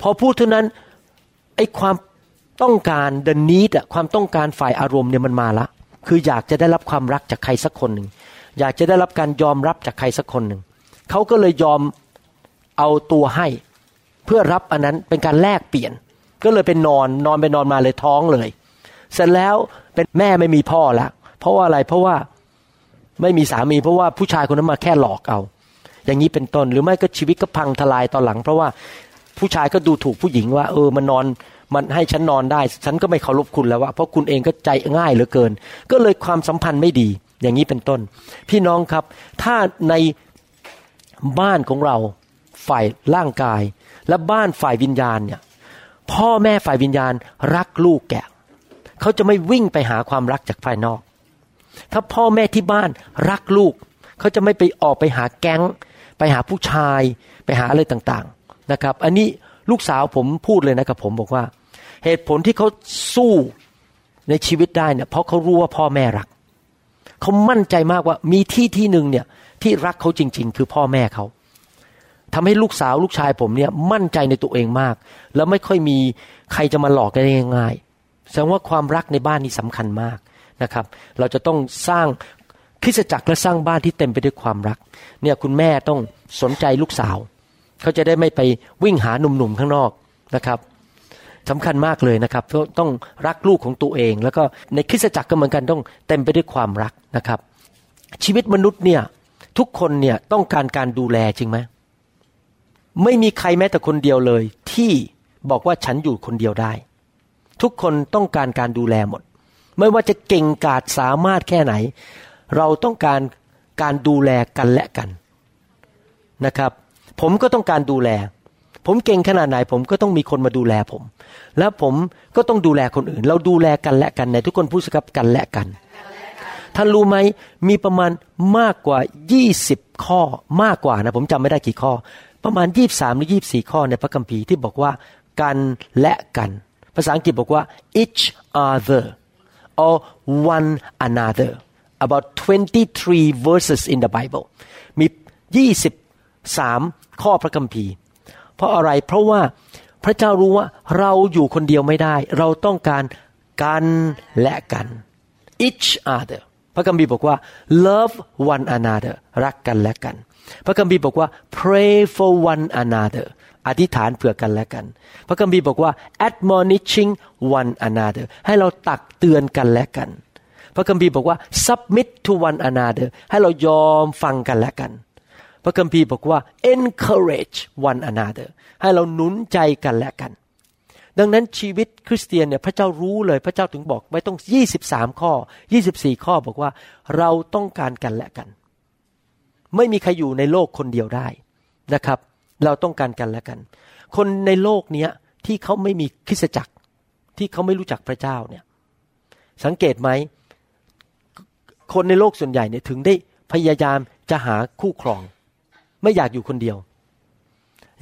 พอพูดเท่านั้นไอ้ความต้องการเดนนิดอะความต้องการฝ่ายอารมณ์เนี่ยมันมาละ คืออยากจะได้รับความรักจากใครสักคนหนึ่งอยากจะได้รับการยอมรับจากใครสักคนหนึ่งเขาก็เลยยอมเอาตัวให้ เพื่อรับอันนั้นเป็นการแลกเปลี่ยน ก็เลยเป็นนอนนอนไปนอนมาเลยท้องเลย เสร็จแล้วเป็นแม่ไม่มีพ่อละเพราะว่าอะไรเพราะว่าไม่มีสามีเพราะว่าผู้ชายคนนั้นมาแค่หลอกเอา อย่างนี้เป็นต้นหรือไม่ก็ชีวิตก็พังทลายตอนหลัง เพราะว่าผู้ชายก็ดูถูกผู้หญิงว่า เออมันนอนมันให้ฉันนอนได้ ฉันก็ไม่เคารพคุณแล้วว่าเพราะคุณเองก็ใจง่ายเหลือเกิน ก็เลยความสัมพันธ์ไม่ดี อย่างนี้เป็นต้น พี่น้องครับ ถ้าในบ้านของเราฝ่ายร่างกาย และบ้านฝ่ายวิญญาณเนี่ย พ่อแม่ฝ่ายวิญญาณรักลูกแกเขาจะไม่วิ่งไปหาความรักจากภายนอก ถ้าพ่อแม่ที่บ้านรักลูก เขาจะไม่ไปออกไปหาแก๊ง ไปหาผู้ชาย ไปหาอะไรต่างๆนะครับ อันนี้ลูกสาวผมพูดเลยนะกับผมบอกว่า เหตุผลที่เขาสู้ในชีวิตได้เนี่ยเพราะเขารู้ว่าพ่อแม่รัก เขามั่นใจมากว่ามีที่ที่หนึ่งเนี่ยที่รักเขาจริง ๆ คือพ่อแม่เขา ทำให้ลูกสาวลูกชายผมเนี่ยมั่นใจในตัวเองมาก แล้วไม่ค่อยมีใครจะมาหลอกกันได้ง่ายๆแสดงว่าความรักในบ้านนี้สำคัญมากนะครับ เราจะต้องสร้างคริสจักรและสร้างบ้านที่เต็มไปด้วยความรัก เนี่ยคุณแม่ต้องสนใจลูกสาว เขาจะได้ไม่ไปวิ่งหาหนุ่มๆข้างนอกนะครับสำคัญมากเลยนะครับต้องรักลูกของตัวเอง แล้วก็ในคริสจักรก็เหมือนกันต้องเต็มไปด้วยความรักนะครับ ชีวิตมนุษย์เนี่ยทุกคนเนี่ยต้องการการดูแลจริงไหม ไม่มีใครแม้แต่คนเดียวเลย ที่บอกว่าฉันอยู่คนเดียวได้ ทุกคนต้องการการดูแลหมด ไม่ว่าจะเก่งกาจสามารถแค่ไหน เราต้องการการดูแลกันและกันนะครับ ผมก็ต้องการดูแล ผมเก่งขนาดไหน ผมก็ต้องมีคนมาดูแลผม แล้วผมก็ต้องดูแลคนอื่น เราดูแลกันและกันในทุกคนพูดสกับกันและกันท่านรู้ไหมมีประมาณมากกว่า 20 ข้อมากกว่านะผมจำไม่ได้กี่ข้อ ประมาณยี่สามหรือยี่สี่ข้อในพระคัมภีร์ที่บอกว่า กันและกัน ภาษาอังกฤษบอกว่า each other or one another about 23 verses in the Bible มี 23 ข้อพระคัมภีร์ เพราะอะไรเพราะว่าพระเจ้ารู้ว่าเราอยู่คนเดียวไม่ได้ เราต้องการกันและกัน each other พระคัมภีร์บอกว่า love one another รักกันและกัน พระคัมภีร์บอกว่า pray for one another อธิษฐานเผื่อกันและกัน พระคัมภีร์บอกว่า admonishing one another ให้เราตักเตือนกันและกัน พระคัมภีร์บอกว่า submit to one another ให้เรายอมฟังกันและกัน พระคัมภีร์บอกว่า encourage one another ให้เราหนุนใจกันและกัน ดังนั้นชีวิตคริสเตียนเนี่ยพระเจ้ารู้เลยพระเจ้าถึงบอกไม่ต้อง 23 ข้อ 24 ข้อบอกว่าเราต้องการกันและกัน ไม่มีใครอยู่ในโลกคนเดียวได้นะครับ เราต้องการกันและกัน คนในโลกเนี้ยที่เขาไม่มีคริสจักร ที่เขาไม่รู้จักพระเจ้าเนี่ย สังเกตไหมคนในโลกส่วนใหญ่เนี่ยถึงได้พยายามจะหาคู่ครอง ไม่อยากอยู่คนเดียว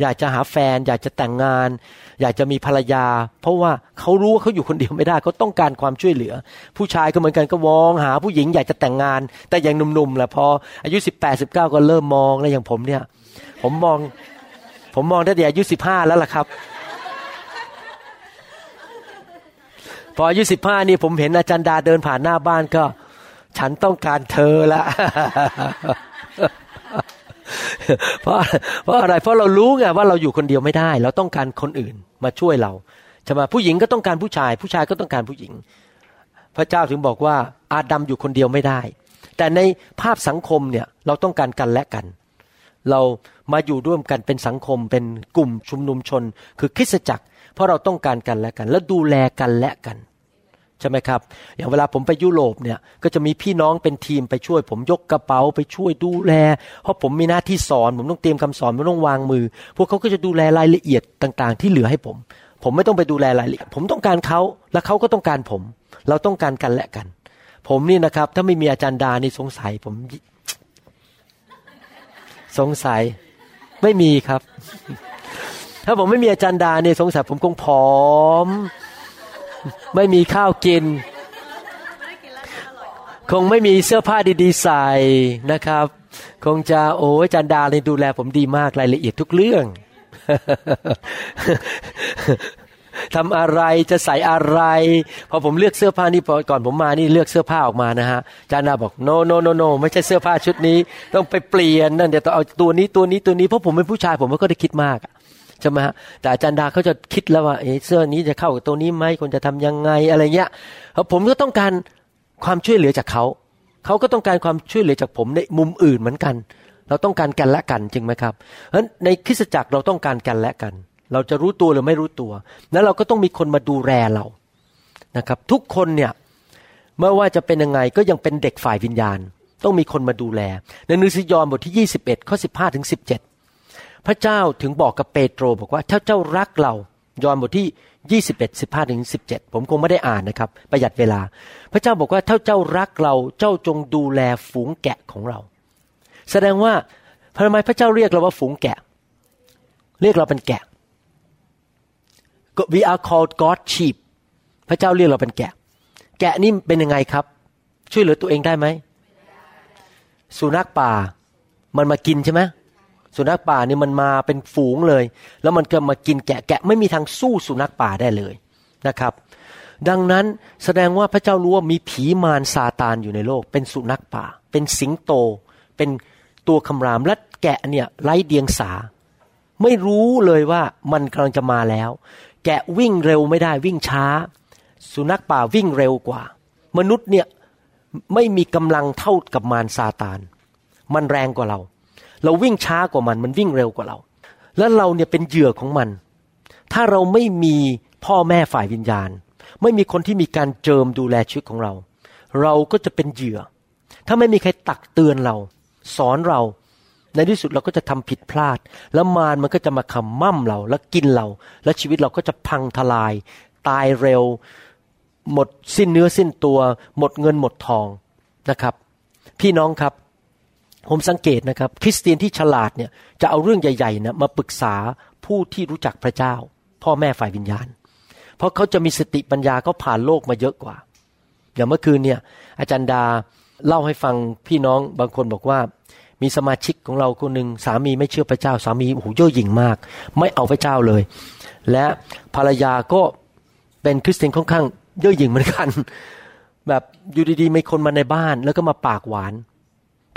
อยากจะหาแฟน อยากจะแต่งงาน อยากจะมีภรรยา เพราะว่าเขารู้ว่าเขาอยู่คนเดียวไม่ได้เขาต้องการความช่วยเหลือ ผู้ชายก็เหมือนกันก็มองหาผู้หญิงอยากจะแต่งงาน แต่อย่างหนุ่มๆแหละพออายุสิบแปดสิบเก้าก็เริ่มมองแล้วอย่างผมเนี่ย ผมมอง ผมมองตั้งแต่อายุสิบห้าแล้วล่ะครับ พออายุสิบห้านี่ผมเห็นอาจารย์ดาเดินผ่านหน้าบ้านก็ ฉันต้องการเธอละ เพราะเพราะอะไรเพราะเรารู้ไงว่าเราอยู่คนเดียวไม่ได้ เราต้องการคนอื่นมาช่วยเราใช่ไหมผู้หญิงก็ต้องการผู้ชาย ผู้ชายก็ต้องการผู้หญิง พระเจ้าถึงบอกว่าอาดัมอยู่คนเดียวไม่ได้ แต่ในภาพสังคมเนี่ยเราต้องการกันและกัน เรามาอยู่ร่วมกันเป็นสังคมเป็นกลุ่มชุมนุมชน คือคริสตจักร เพราะเราต้องการกันและกัน แล้วดูแลกันและกัน ใช่ไหมครับ อย่างเวลาผมไปยุโรปเนี่ยก็จะมีพี่น้องเป็นทีมไปช่วย ผมยกกระเป๋าไปช่วยดูแล เพราะผมมีหน้าที่สอน ผมต้องเตรียมคำสอนผมต้องวางมือ พวกเขาก็จะดูแลรายละเอียดต่าง ๆ ที่เหลือให้ผม ผมไม่ต้องไปดูแลรายละเอียด ผมต้องการเขาและเขาก็ต้องการผม เราต้องการกันและกัน ผมนี่นะครับ ถ้าไม่มีอาจารย์ดานี่สงสัย ผม สงสัยไม่มีครับ ถ้าผมไม่มีอาจารย์ดาเนี่ยสงสัยผมคงผอม ไม่มีข้าวกิน คงไม่มีเสื้อผ้าดีๆใส่นะครับ คงจะโอ้จันดาเลยดูแลผมดีมากรายละเอียดทุกเรื่องทำอะไรจะใส่อะไร พอผมเลือกเสื้อผ้านี่ก่อนผมมานี่เลือกเสื้อผ้าออกมานะฮะจานาบอกโนโนโนโนไม่ใช่เสื้อผ้าชุดนี้ ต้องไปเปลี่ยนนั่นเดี๋ยวต้องเอาตัวนี้ตัวนี้ตัวนี้เพราะผมเป็นผู้ชายผมก็ได้คิดมาก ใช่ไหมฮะแต่อาจารย์ดาเขาจะคิดแล้วว่าเสื้อนี้จะเข้ากับตัวนี้ไหมควรจะทำยังไงอะไรเงี้ยผมก็ต้องการความช่วยเหลือจากเขาเขาก็ต้องการความช่วยเหลือจากผมในมุมอื่นเหมือนกัน เราต้องการกันและกันจริงไหมครับเพราะฉะนั้นในคริสตจักรเราต้องการกันและกัน เราจะรู้ตัวหรือไม่รู้ตัว แล้วเราก็ต้องมีคนมาดูแลเรานะครับ ทุกคนเนี่ยไม่ว่าจะเป็นยังไงก็ยังเป็นเด็กฝ่ายวิญญาณ ต้องมีคนมาดูแล ในหนังสือยอห์นบทที่ 21ข้อ15ถึง17 พระเจ้าถึงบอกกับเปโตรบอกว่าถ้าเจ้ารักเรา ยอห์นบทที่ 21 15ถึง17 ผมคงไม่ได้อ่านนะครับ ประหยัดเวลา พระเจ้าบอกว่าถ้าเจ้ารักเราเจ้าจงดูแลฝูงแกะของเรา แสดงว่าทำไมพระเจ้าเรียกเราว่าฝูงแกะ เรียกเราเป็นแกะ we are called God sheep พระเจ้าเรียกเราเป็นแกะ แกะนี่เป็นยังไงครับ ช่วยเหลือตัวเองได้ไหมสุนัขป่า มันมากินใช่ไหม สุนัขป่านี่มันมาเป็นฝูงเลย แล้วมันก็มากินแกะแกะไม่มีทางสู้สุนัขป่าได้เลยนะครับ ดังนั้นแสดงว่าพระเจ้ารู้ว่ามีผีมารซาตานอยู่ในโลก เป็นสุนัขป่า เป็นสิงโต เป็นตัวคำรามและแกะเนี่ยไร้เดียงสา ไม่รู้เลยว่ามันกำลังจะมาแล้ว แกะวิ่งเร็วไม่ได้วิ่งช้า สุนัขป่าวิ่งเร็วกว่า มนุษย์เนี่ยไม่มีกำลังเท่ากับมารซาตาน มันแรงกว่าเรา เราวิ่งช้ากว่ามันมันวิ่งเร็วกว่าเรา แล้วเราเนี่ยเป็นเหยื่อของมัน ถ้าเราไม่มีพ่อแม่ฝ่ายวิญญาณ ไม่มีคนที่มีการเจิมดูแลชีวิตของเรา เราก็จะเป็นเหยื่อ ถ้าไม่มีใครตักเตือนเรา สอนเราในที่สุดเราก็จะทำผิดพลาด แล้วมารมันก็จะมาคำมั่มเรา แล้วกินเรา แล้วชีวิตเราก็จะพังทลาย ตายเร็ว หมดสิ้นเนื้อสิ้นตัว หมดเงินหมดทองนะครับ พี่น้องครับ ผมสังเกตนะครับ คริสเตียนที่ฉลาดเนี่ยจะเอาเรื่องใหญ่ๆนะมาปรึกษาผู้ที่รู้จักพระเจ้า พ่อแม่ฝ่ายวิญญาณ เพราะเขาจะมีสติปัญญาเขาผ่านโลกมาเยอะกว่า อย่างเมื่อคืนเนี่ยอาจารย์ดาเล่าให้ฟังพี่น้องบางคนบอกว่า มีสมาชิกของเราคนหนึ่งสามีไม่เชื่อพระเจ้า สามีโอ้โหเย่อหยิ่งมาก ไม่เอาพระเจ้าเลย และภรรยาก็เป็นคริสเตียนค่อนข้างเย่อหยิ่งเหมือนกัน แบบอยู่ดีๆมีคนมาในบ้านแล้วก็มาปากหวาน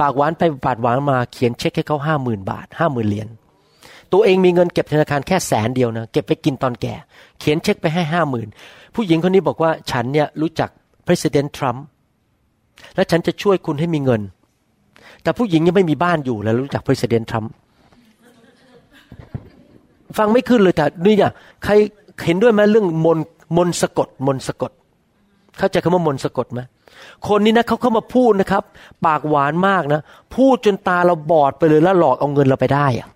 ปากหวานไปปากหวานมาเขียนเช็คให้เขาห้าหมื่นบาทห้าหมื่นเหรียญตัวเองมีเงินเก็บธนาคารแค่แสนเดียวนะเก็บไปกินตอนแก่ เขียนเช็คไปให้ห้าหมื่นผู้หญิงคนนี้บอกว่าฉันเนี่ยรู้จัก president Trump และฉันจะช่วยคุณให้มีเงิน แต่ผู้หญิงยังไม่มีบ้านอยู่แล้วรู้จัก president Trump ฟังไม่ขึ้นเลยแต่นี่เนี่ยใครเห็นด้วยไหมเรื่องมนมนสะกดมนสะกด เข้าใจคำว่ามนสะกดไหม คนนี้นะเขาเข้ามาพูดนะครับ ปากหวานมากนะ พูดจนตาเราบอดไปเลยแล้วหลอกเอาเงินเราไปได้อะ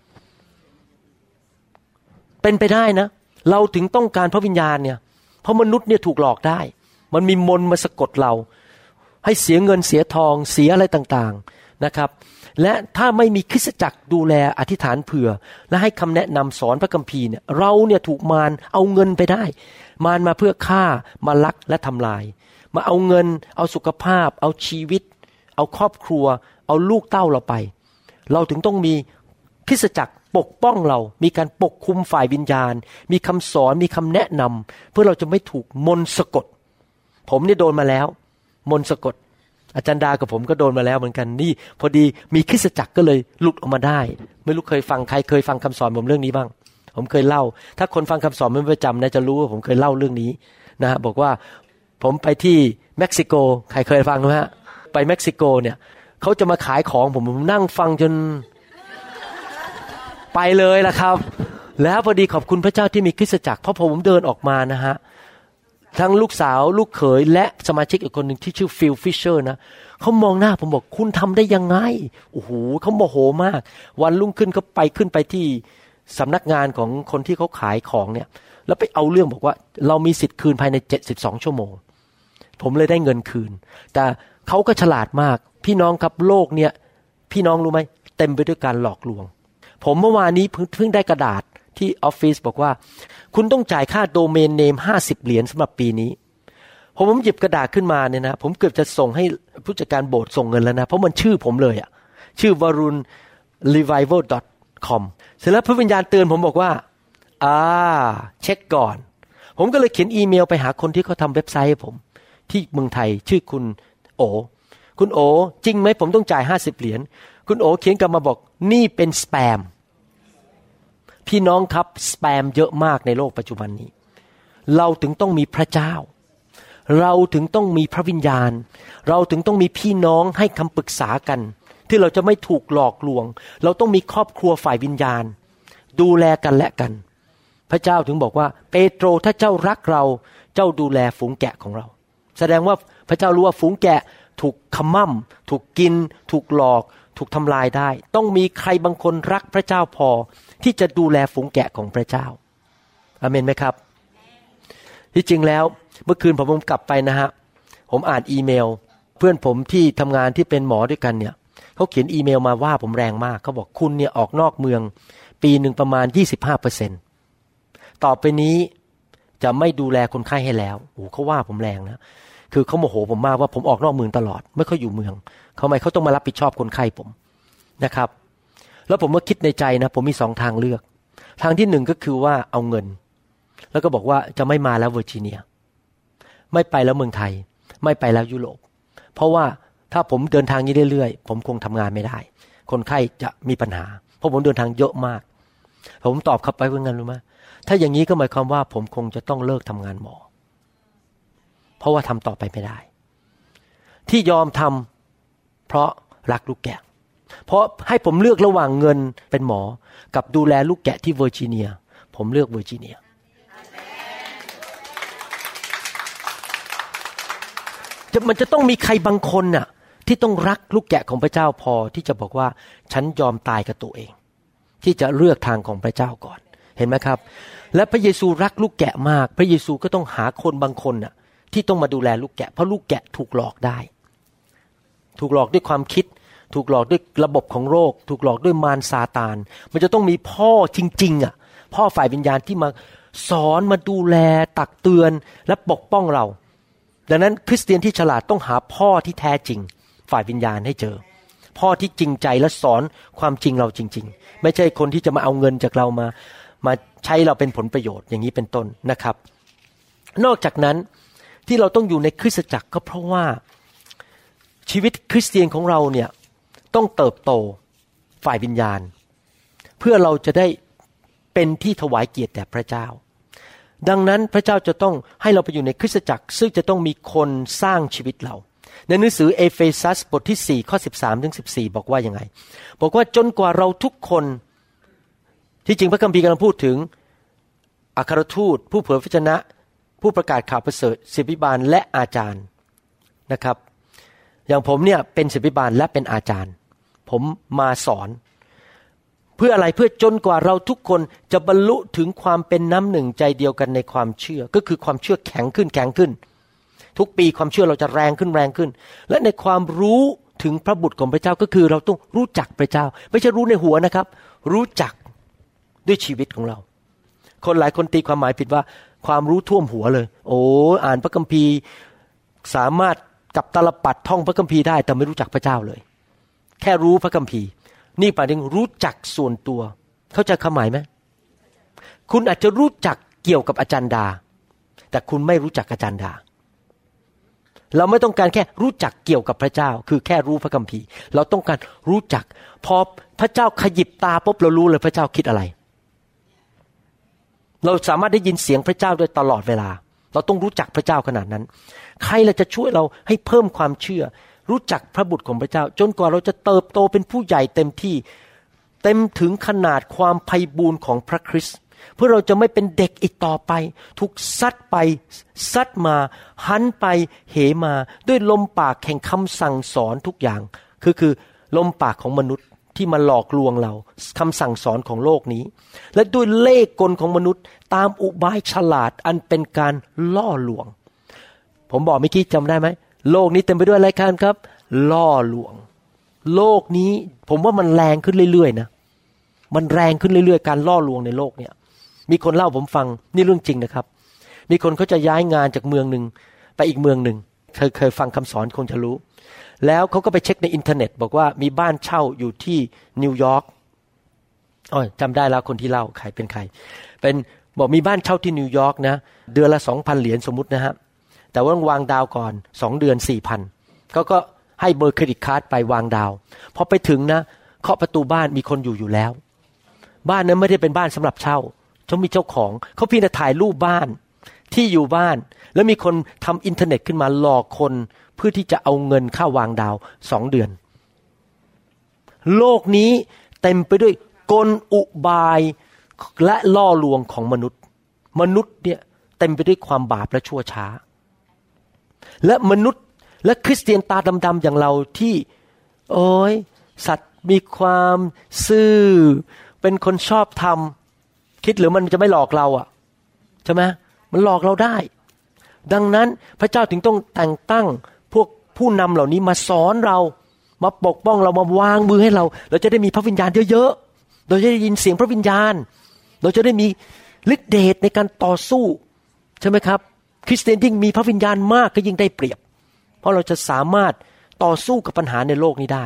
เป็นไปได้นะ เราถึงต้องการพระวิญญาณเนี่ย เพราะมนุษย์เนี่ยถูกหลอกได้ มันมีมนมาสะกดเรา ให้เสียเงินเสียทองเสียอะไรต่างๆนะครับ และถ้าไม่มีคริสตจักรดูแลอธิษฐานเผื่อ และให้คำแนะนำสอนพระคัมภีร์เนี่ยเราเนี่ยถูกมารเอาเงินไปได้ มารมาเพื่อฆ่ามาลักและทำลาย มาเอาเงิน เอาสุขภาพ เอาชีวิต เอาครอบครัว เอาลูกเต้าเราไป เราถึงต้องมีคริสจักรปกป้องเรา มีการปกคุมฝ่ายวิญญาณ มีคำสอน มีคำแนะนำเพื่อเราจะไม่ถูกมนสะกด ผมเนี่ยโดนมาแล้ว มนสะกด อาจารย์ดากับผมก็โดนมาแล้วเหมือนกันนี่ พอดีมีคริสจักรก็เลยหลุดออกมาได้ ไม่รู้เคยฟังใครเคยฟังคำสอนผมเรื่องนี้บ้าง ผมเคยเล่า ถ้าคนฟังคำสอนเป็นประจำนะจะรู้ว่าผมเคยเล่าเรื่องนี้นะฮะบอกว่า ผมไปที่เม็กซิโก ใครเคยฟังไหมฮะ ไปเม็กซิโกเนี่ยเขาจะมาขายของผมผมนั่งฟังจน ไปเลยล่ะครับ แล้วพอดีขอบคุณพระเจ้าที่มีคริสตจักรเพราะผมเดินออกมานะฮะทั้งลูกสาวลูกเขยและสมาชิกอีกคนหนึ่งที่ชื่อฟิลฟิชเชอร์นะเขามองหน้าผมบอกคุณทำได้ยังไงโอ้โหเขาโมโหมาก วันรุ่งขึ้นเขาไปขึ้นไปที่สำนักงานของคนที่เขาขายของเนี่ย แล้วไปเอาเรื่องบอกว่า เรามีสิทธิ์คืนภายในเจ็ดสิบสองชั่วโมง ผมเลยได้เงินคืน แต่เขาก็ฉลาดมาก พี่น้องครับโลกเนี่ย พี่น้องรู้ไหมเต็มไปด้วยการหลอกลวง ผมเมื่อวานนี้เพิ่งได้กระดาษที่ออฟฟิศบอกว่า คุณต้องจ่ายค่าโดเมนเนมห้าสิบเหรียญสำหรับปีนี้ผมผมหยิบกระดาษขึ้นมาเนี่ยนะ ผมเกือบจะส่งให้ผู้จัดการโบสถ์ส่งเงินแล้วนะ เพราะมันชื่อผมเลยอะชื่อวรุณ revival com เสร็จแล้วพระวิญญาณเตือนผมบอกว่า อ่า เช็คก่อน ผมก็เลยเขียนอีเมลไปหาคนที่เขาทาเว็บไซต์ให้ผม ที่เมืองไทยชื่อคุณโอ คุณโอ จริงไหมผมต้องจ่ายห้าสิบเหรียญคุณโอเขียนกลับมาบอกนี่เป็นสแปมพี่น้องครับสแปมเยอะมากในโลกปัจจุบันนี้ เราถึงต้องมีพระเจ้า เราถึงต้องมีพระวิญญาณ เราถึงต้องมีพี่น้องให้คำปรึกษากัน ที่เราจะไม่ถูกหลอกลวง เราต้องมีครอบครัวฝ่ายวิญญาณ ดูแลกันและกัน พระเจ้าถึงบอกว่า เปโตรถ้าเจ้ารักเราเจ้าดูแลฝูงแกะของเรา แสดงว่าพระเจ้ารู้ว่าฝูงแกะถูกขมั่มถูกกิน ถูกหลอก ถูกทำลายได้ ต้องมีใครบางคนรักพระเจ้าพอ ที่จะดูแลฝูงแกะของพระเจ้าอเมนไหมครับ ที่จริงแล้วเมื่อคืนผมกลับไปนะฮะผมอ่านอีเมล เพื่อนผมที่ทำงานที่เป็นหมอด้วยกันเนี่ยเขาเขียนอีเมลมาว่าผมแรงมากเขาบอกคุณเนี่ยออกนอกเมือง ปีหนึ่งประมาณ 25เปอร์เซ็นต่อไปนี้จะไม่ดูแลคนไข้ให้แล้วโอ้เขาว่าผมแรงนะ คือเขาโมโหผมมากว่าผมออกนอกเมืองตลอด ไม่ค่อยอยู่เมืองเขาไม่เขาต้องมารับผิดชอบคนไข้ผมนะครับ แล้วผมก็คิดในใจนะ ผมมีสองทางเลือก ทางที่หนึ่งก็คือว่าเอาเงิน แล้วก็บอกว่าจะไม่มาแล้วเวอร์จิเนีย ไม่ไปแล้วเมืองไทย ไม่ไปแล้วยุโรป เพราะว่าถ้าผมเดินทางนี้เรื่อยๆผมคงทำงานไม่ได้ คนไข้จะมีปัญหา เพราะผมเดินทางเยอะมาก ผมตอบเขับไปว่าไงรู้ไหมถ้าอย่างนี้ก็หมายความว่าผมคงจะต้องเลิกทำงานหมอ เพราะว่าทำต่อไปไม่ได้ ที่ยอมทำเพราะรักลูกแกะ เพราะให้ผมเลือกระหว่างเงินเป็นหมอ กับดูแลลูกแกะที่เวอร์จิเนีย ผมเลือกเวอร์จิเนียจะมันจะต้องมีใครบางคนน่ะ ที่ต้องรักลูกแกะของพระเจ้าพอที่จะบอกว่าฉันยอมตายกับตัวเอง ที่จะเลือกทางของพระเจ้าก่อนเห็นไหมครับ และพระเยซูรักลูกแกะมาก พระเยซูก็ต้องหาคนบางคนน่ะ ที่ต้องมาดูแลลูกแกะ เพราะลูกแกะถูกหลอกได้ ถูกหลอกด้วยความคิด ถูกหลอกด้วยระบบของโรค ถูกหลอกด้วยมารซาตาน มันจะต้องมีพ่อจริง ๆ อะ พ่อฝ่ายวิญญาณที่มาสอนมาดูแลตักเตือนและปกป้องเรา ดังนั้นคริสเตียนที่ฉลาดต้องหาพ่อที่แท้จริง ฝ่ายวิญญาณให้เจอ พ่อที่จริงใจและสอนความจริงเราจริง ๆ ไม่ใช่คนที่จะมาเอาเงินจากเรามา มาใช้เราเป็นผลประโยชน์อย่างนี้เป็นต้นนะครับ นอกจากนั้น ที่เราต้องอยู่ในคริสตจักรก็เพราะว่าชีวิตคริสเตียนของเราเนี่ยต้องเติบโตฝ่ายวิญญาณ เพื่อเราจะได้เป็นที่ถวายเกียรติแด่พระเจ้า ดังนั้นพระเจ้าจะต้องให้เราไปอยู่ในคริสตจักร ซึ่งจะต้องมีคนสร้างชีวิตเรา ในหนังสือเอเฟซัสบทที่4ข้อ13ถึง14 บอกว่ายังไง บอกว่าจนกว่าเราทุกคนที่จริงพระคัมภีร์กำลังพูดถึงอัครทูตผู้เผยพระชนะ ผู้ประกาศข่าวประเสริฐศิบิบาลและอาจารย์นะครับ อย่างผมเนี่ยเป็นศิบิบาลและเป็นอาจารย์ ผมมาสอน เพื่ออะไรเพื่อจนกว่าเราทุกคนจะบรรลุถึงความเป็นน้ำหนึ่งใจเดียวกันในความเชื่อ ก็คือความเชื่อแข็งขึ้นแข็งขึ้น ทุกปีความเชื่อเราจะแรงขึ้นแรงขึ้น และในความรู้ถึงพระบุตรของพระเจ้าก็คือเราต้องรู้จักพระเจ้า ไม่ใช่รู้ในหัวนะครับ รู้จักด้วยชีวิตของเรา คนหลายคนตีความหมายผิดว่า ความรู้ท่วมหัวเลย โอ้อ่านพระคัมภีร์สามารถกับตลปัดท่องพระคัมภีร์ได้แต่ไม่รู้จักพระเจ้าเลย แค่รู้พระคัมภีร์ นี่ปาถึงรู้จักส่วนตัว เข้าใจคำหมายไหมคุณอาจจะรู้จักเกี่ยวกับอาจารย์ดา แต่คุณไม่รู้จักอาจารย์ดา เราไม่ต้องการแค่รู้จักเกี่ยวกับพระเจ้า คือแค่รู้พระคัมภีร์ เราต้องการรู้จัก พอพระเจ้าขยิบตาปุ๊บเรารู้เลยพระเจ้าคิดอะไร เราสามารถได้ยินเสียงพระเจ้าโดยตลอดเวลา เราต้องรู้จักพระเจ้าขนาดนั้น ใครเราจะช่วยเราให้เพิ่มความเชื่อ รู้จักพระบุตรของพระเจ้า จนกว่าเราจะเติบโตเป็นผู้ใหญ่เต็มที่ เต็มถึงขนาดความไพ่บูรณ์ของพระคริสต์เพื่อเราจะไม่เป็นเด็กอีกต่อไป ถูกซัดไปซัดมา หันไปเหมา ด้วยลมปากแห่งคำสั่งสอนทุกอย่าง คือคือลมปากของมนุษย์ ที่มาหลอกลวงเราคำสั่งสอนของโลกนี้ และด้วยเล่กลของมนุษย์ ตามอุบายฉลาดอันเป็นการล่อลวง ผมบอกเมื่อกี้จำได้ไหมโลกนี้เต็มไปด้วยอะไรกันครับ ล่อลวง โลกนี้ผมว่ามันแรงขึ้นเรื่อยๆนะมันแรงขึ้นเรื่อยๆ การล่อลวงในโลกเนี่ย มีคนเล่าผมฟังนี่เรื่องจริงนะครับ มีคนเขาจะย้ายงานจากเมืองหนึ่งไปอีกเมืองหนึ่งเคยเคยฟังคำสอนคงจะรู้ แล้วเขาก็ไปเช็คในอินเทอร์เน็ต บอกว่ามีบ้านเช่าอยู่ที่นิวยอร์กอ๋อจำได้แล้วคนที่เล่าใครเป็นใคร เป็นบอกมีบ้านเช่าที่นิวยอร์กนะเดือนละสองพันเหรียญสมมตินะฮะแต่ว่าวางดาวน์ก่อนสองเดือนสี่พันเขาก็ให้เบอร์ credit card ไปวางดาวน์พอไปถึงนะเคาะประตูบ้านมีคนอยู่อยู่แล้ว บ้านนั้นไม่ได้เป็นบ้านสำหรับเช่าเขามีเจ้าของเขาพียงแต่ถ่ายรูปบ้านที่อยู่บ้าน แล้วมีคนทำอินเทอร์เน็ตขึ้นมาหลอกคนเพื่อที่จะเอาเงินค่าวางดาวน์สองเดือน โลกนี้เต็มไปด้วยกลอุบายและล่อลวงของมนุษย์ มนุษย์เนี่ยเต็มไปด้วยความบาปและชั่วช้า และมนุษย์และคริสเตียนตาดำๆอย่างเราที่ โอ้ยสัตว์มีความซื่อ เป็นคนชอบทำคิดหรือมันจะไม่หลอกเราอะ่ะใช่ไหมมันหลอกเราได้ ดังนั้นพระเจ้าถึงต้องแต่งตั้งพวกผู้นำเหล่านี้มาสอนเรา มาปกป้องเรามาวางมือให้เรา เราจะได้มีพระวิญญาณเยอะๆ เราจะได้ยินเสียงพระวิญญาณ เราจะได้มีฤทธิเดชในการต่อสู้ใช่ไหมครับ คริสเตียนยิ่งมีพระวิญญาณมากก็ยิ่งได้เปรียบ เพราะเราจะสามารถต่อสู้กับปัญหาในโลกนี้ได้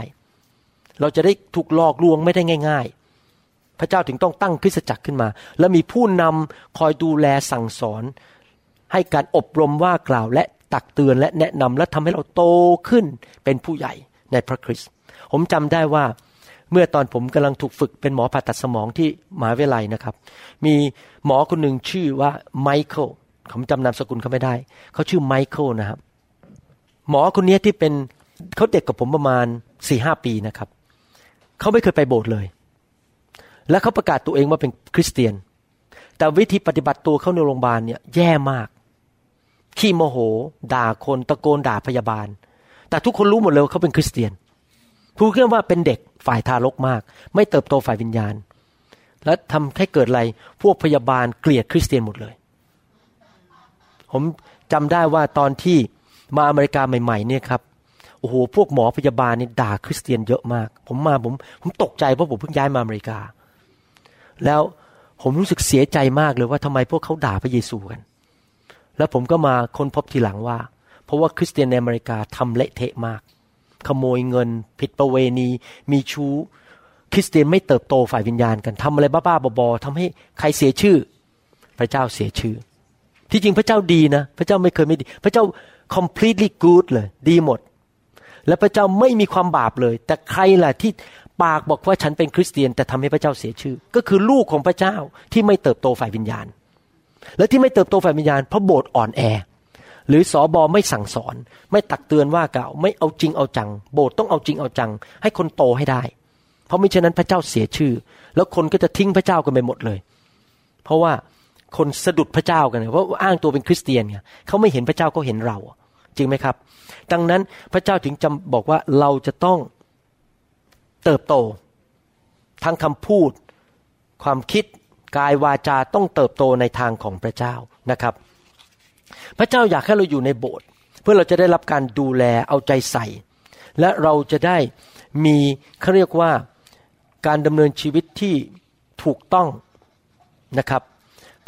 เราจะได้ถูกหลอกลวงไม่ได้ง่าย ๆ พระเจ้าถึงต้องตั้งคริสตจักรขึ้นมา และมีผู้นำคอยดูแลสั่งสอน ให้การอบรมว่ากล่าวและตักเตือนและแนะนำและทำให้เราโตขึ้นเป็นผู้ใหญ่ในพระคริสต์ผมจำได้ว่าเมื่อตอนผมกำลังถูกฝึกเป็นหมอผ่าตัดสมองที่มหาวิทยาลัยนะครับ มีหมอคนหนึ่งชื่อว่าไมเคิลผมจำนามสกุลเขาไม่ได้ เขาชื่อไมเคิลนะครับ หมอคนนี้ที่เป็นเขาเด็กกับผมประมาณสี่ห้าปีนะครับ เขาไม่เคยไปโบสถ์เลย และเขาประกาศตัวเองว่าเป็นคริสเตียน แต่วิธีปฏิบัติตัวเขาในโรงพยาบาลเนี่ยแย่มาก ขี้โมโห ด่าคนตะโกนด่าพยาบาล แต่ทุกคนรู้หมดเลยว่าเขาเป็นคริสเตียนพูดแค่ว่าเป็นเด็กฝ่ายทารกมาก ไม่เติบโตฝ่ายวิญญาณ แล้วทำให้เกิดอะไรพวกพยาบาลเกลียดคริสเตียนหมดเลย ผมจำได้ว่าตอนที่มาอเมริกาใหม่ ๆ เนี่ยครับโอ้โหพวกหมอพยาบาลนี่ด่าคริสเตียนเยอะมาก ผมมาผมผมตกใจเพราะผมเพิ่งย้ายมาอเมริกา แล้วผมรู้สึกเสียใจมากเลยว่าทำไมพวกเขาด่าพระเยซูกัน แล้วผมก็มาค้นพบทีหลังว่า เพราะว่าคริสเตียนในอเมริกาทำเละเทะมาก ขโมยเงิน ผิดประเวณี มีชู้ คริสเตียนไม่เติบโตฝ่ายวิญญาณกันทำอะไรบ้าๆบอๆทำให้ใครเสียชื่อ พระเจ้าเสียชื่อ ที่จริงพระเจ้าดีนะ พระเจ้าไม่เคยไม่ดี พระเจ้า completely good เลย ดีหมด และพระเจ้าไม่มีความบาปเลย แต่ใครล่ะที่ปากบอกว่าฉันเป็นคริสเตียน แต่ทำให้พระเจ้าเสียชื่อ ก็คือลูกของพระเจ้าที่ไม่เติบโตฝ่ายวิญญาณ และที่ไม่เติบโตฝ่ายวิญญาณเพราะโบสถ์อ่อนแอ หรือสอบอไม่สั่งสอน ไม่ตักเตือนว่ากล่าวไม่เอาจริงเอาจัง โบสถ์ต้องเอาจริงเอาจัง ให้คนโตให้ได้ เพราะมิฉะนั้นพระเจ้าเสียชื่อ แล้วคนก็จะทิ้งพระเจ้ากันไปหมดเลย เพราะว่าคนสะดุดพระเจ้ากันเพราะอ้างตัวเป็นคริสเตียนไงเขาไม่เห็นพระเจ้าก็เห็นเรา จริงไหมครับ ดังนั้นพระเจ้าถึงจำบอกว่าเราจะต้องเติบโตทั้งคำพูด ความคิด กายวาจาต้องเติบโตในทางของพระเจ้านะครับ พระเจ้าอยากให้เราอยู่ในโบสถ์เพื่อเราจะได้รับการดูแลเอาใจใส่ และเราจะได้มีเขาเรียกว่าการดำเนินชีวิตที่ถูกต้องนะครับ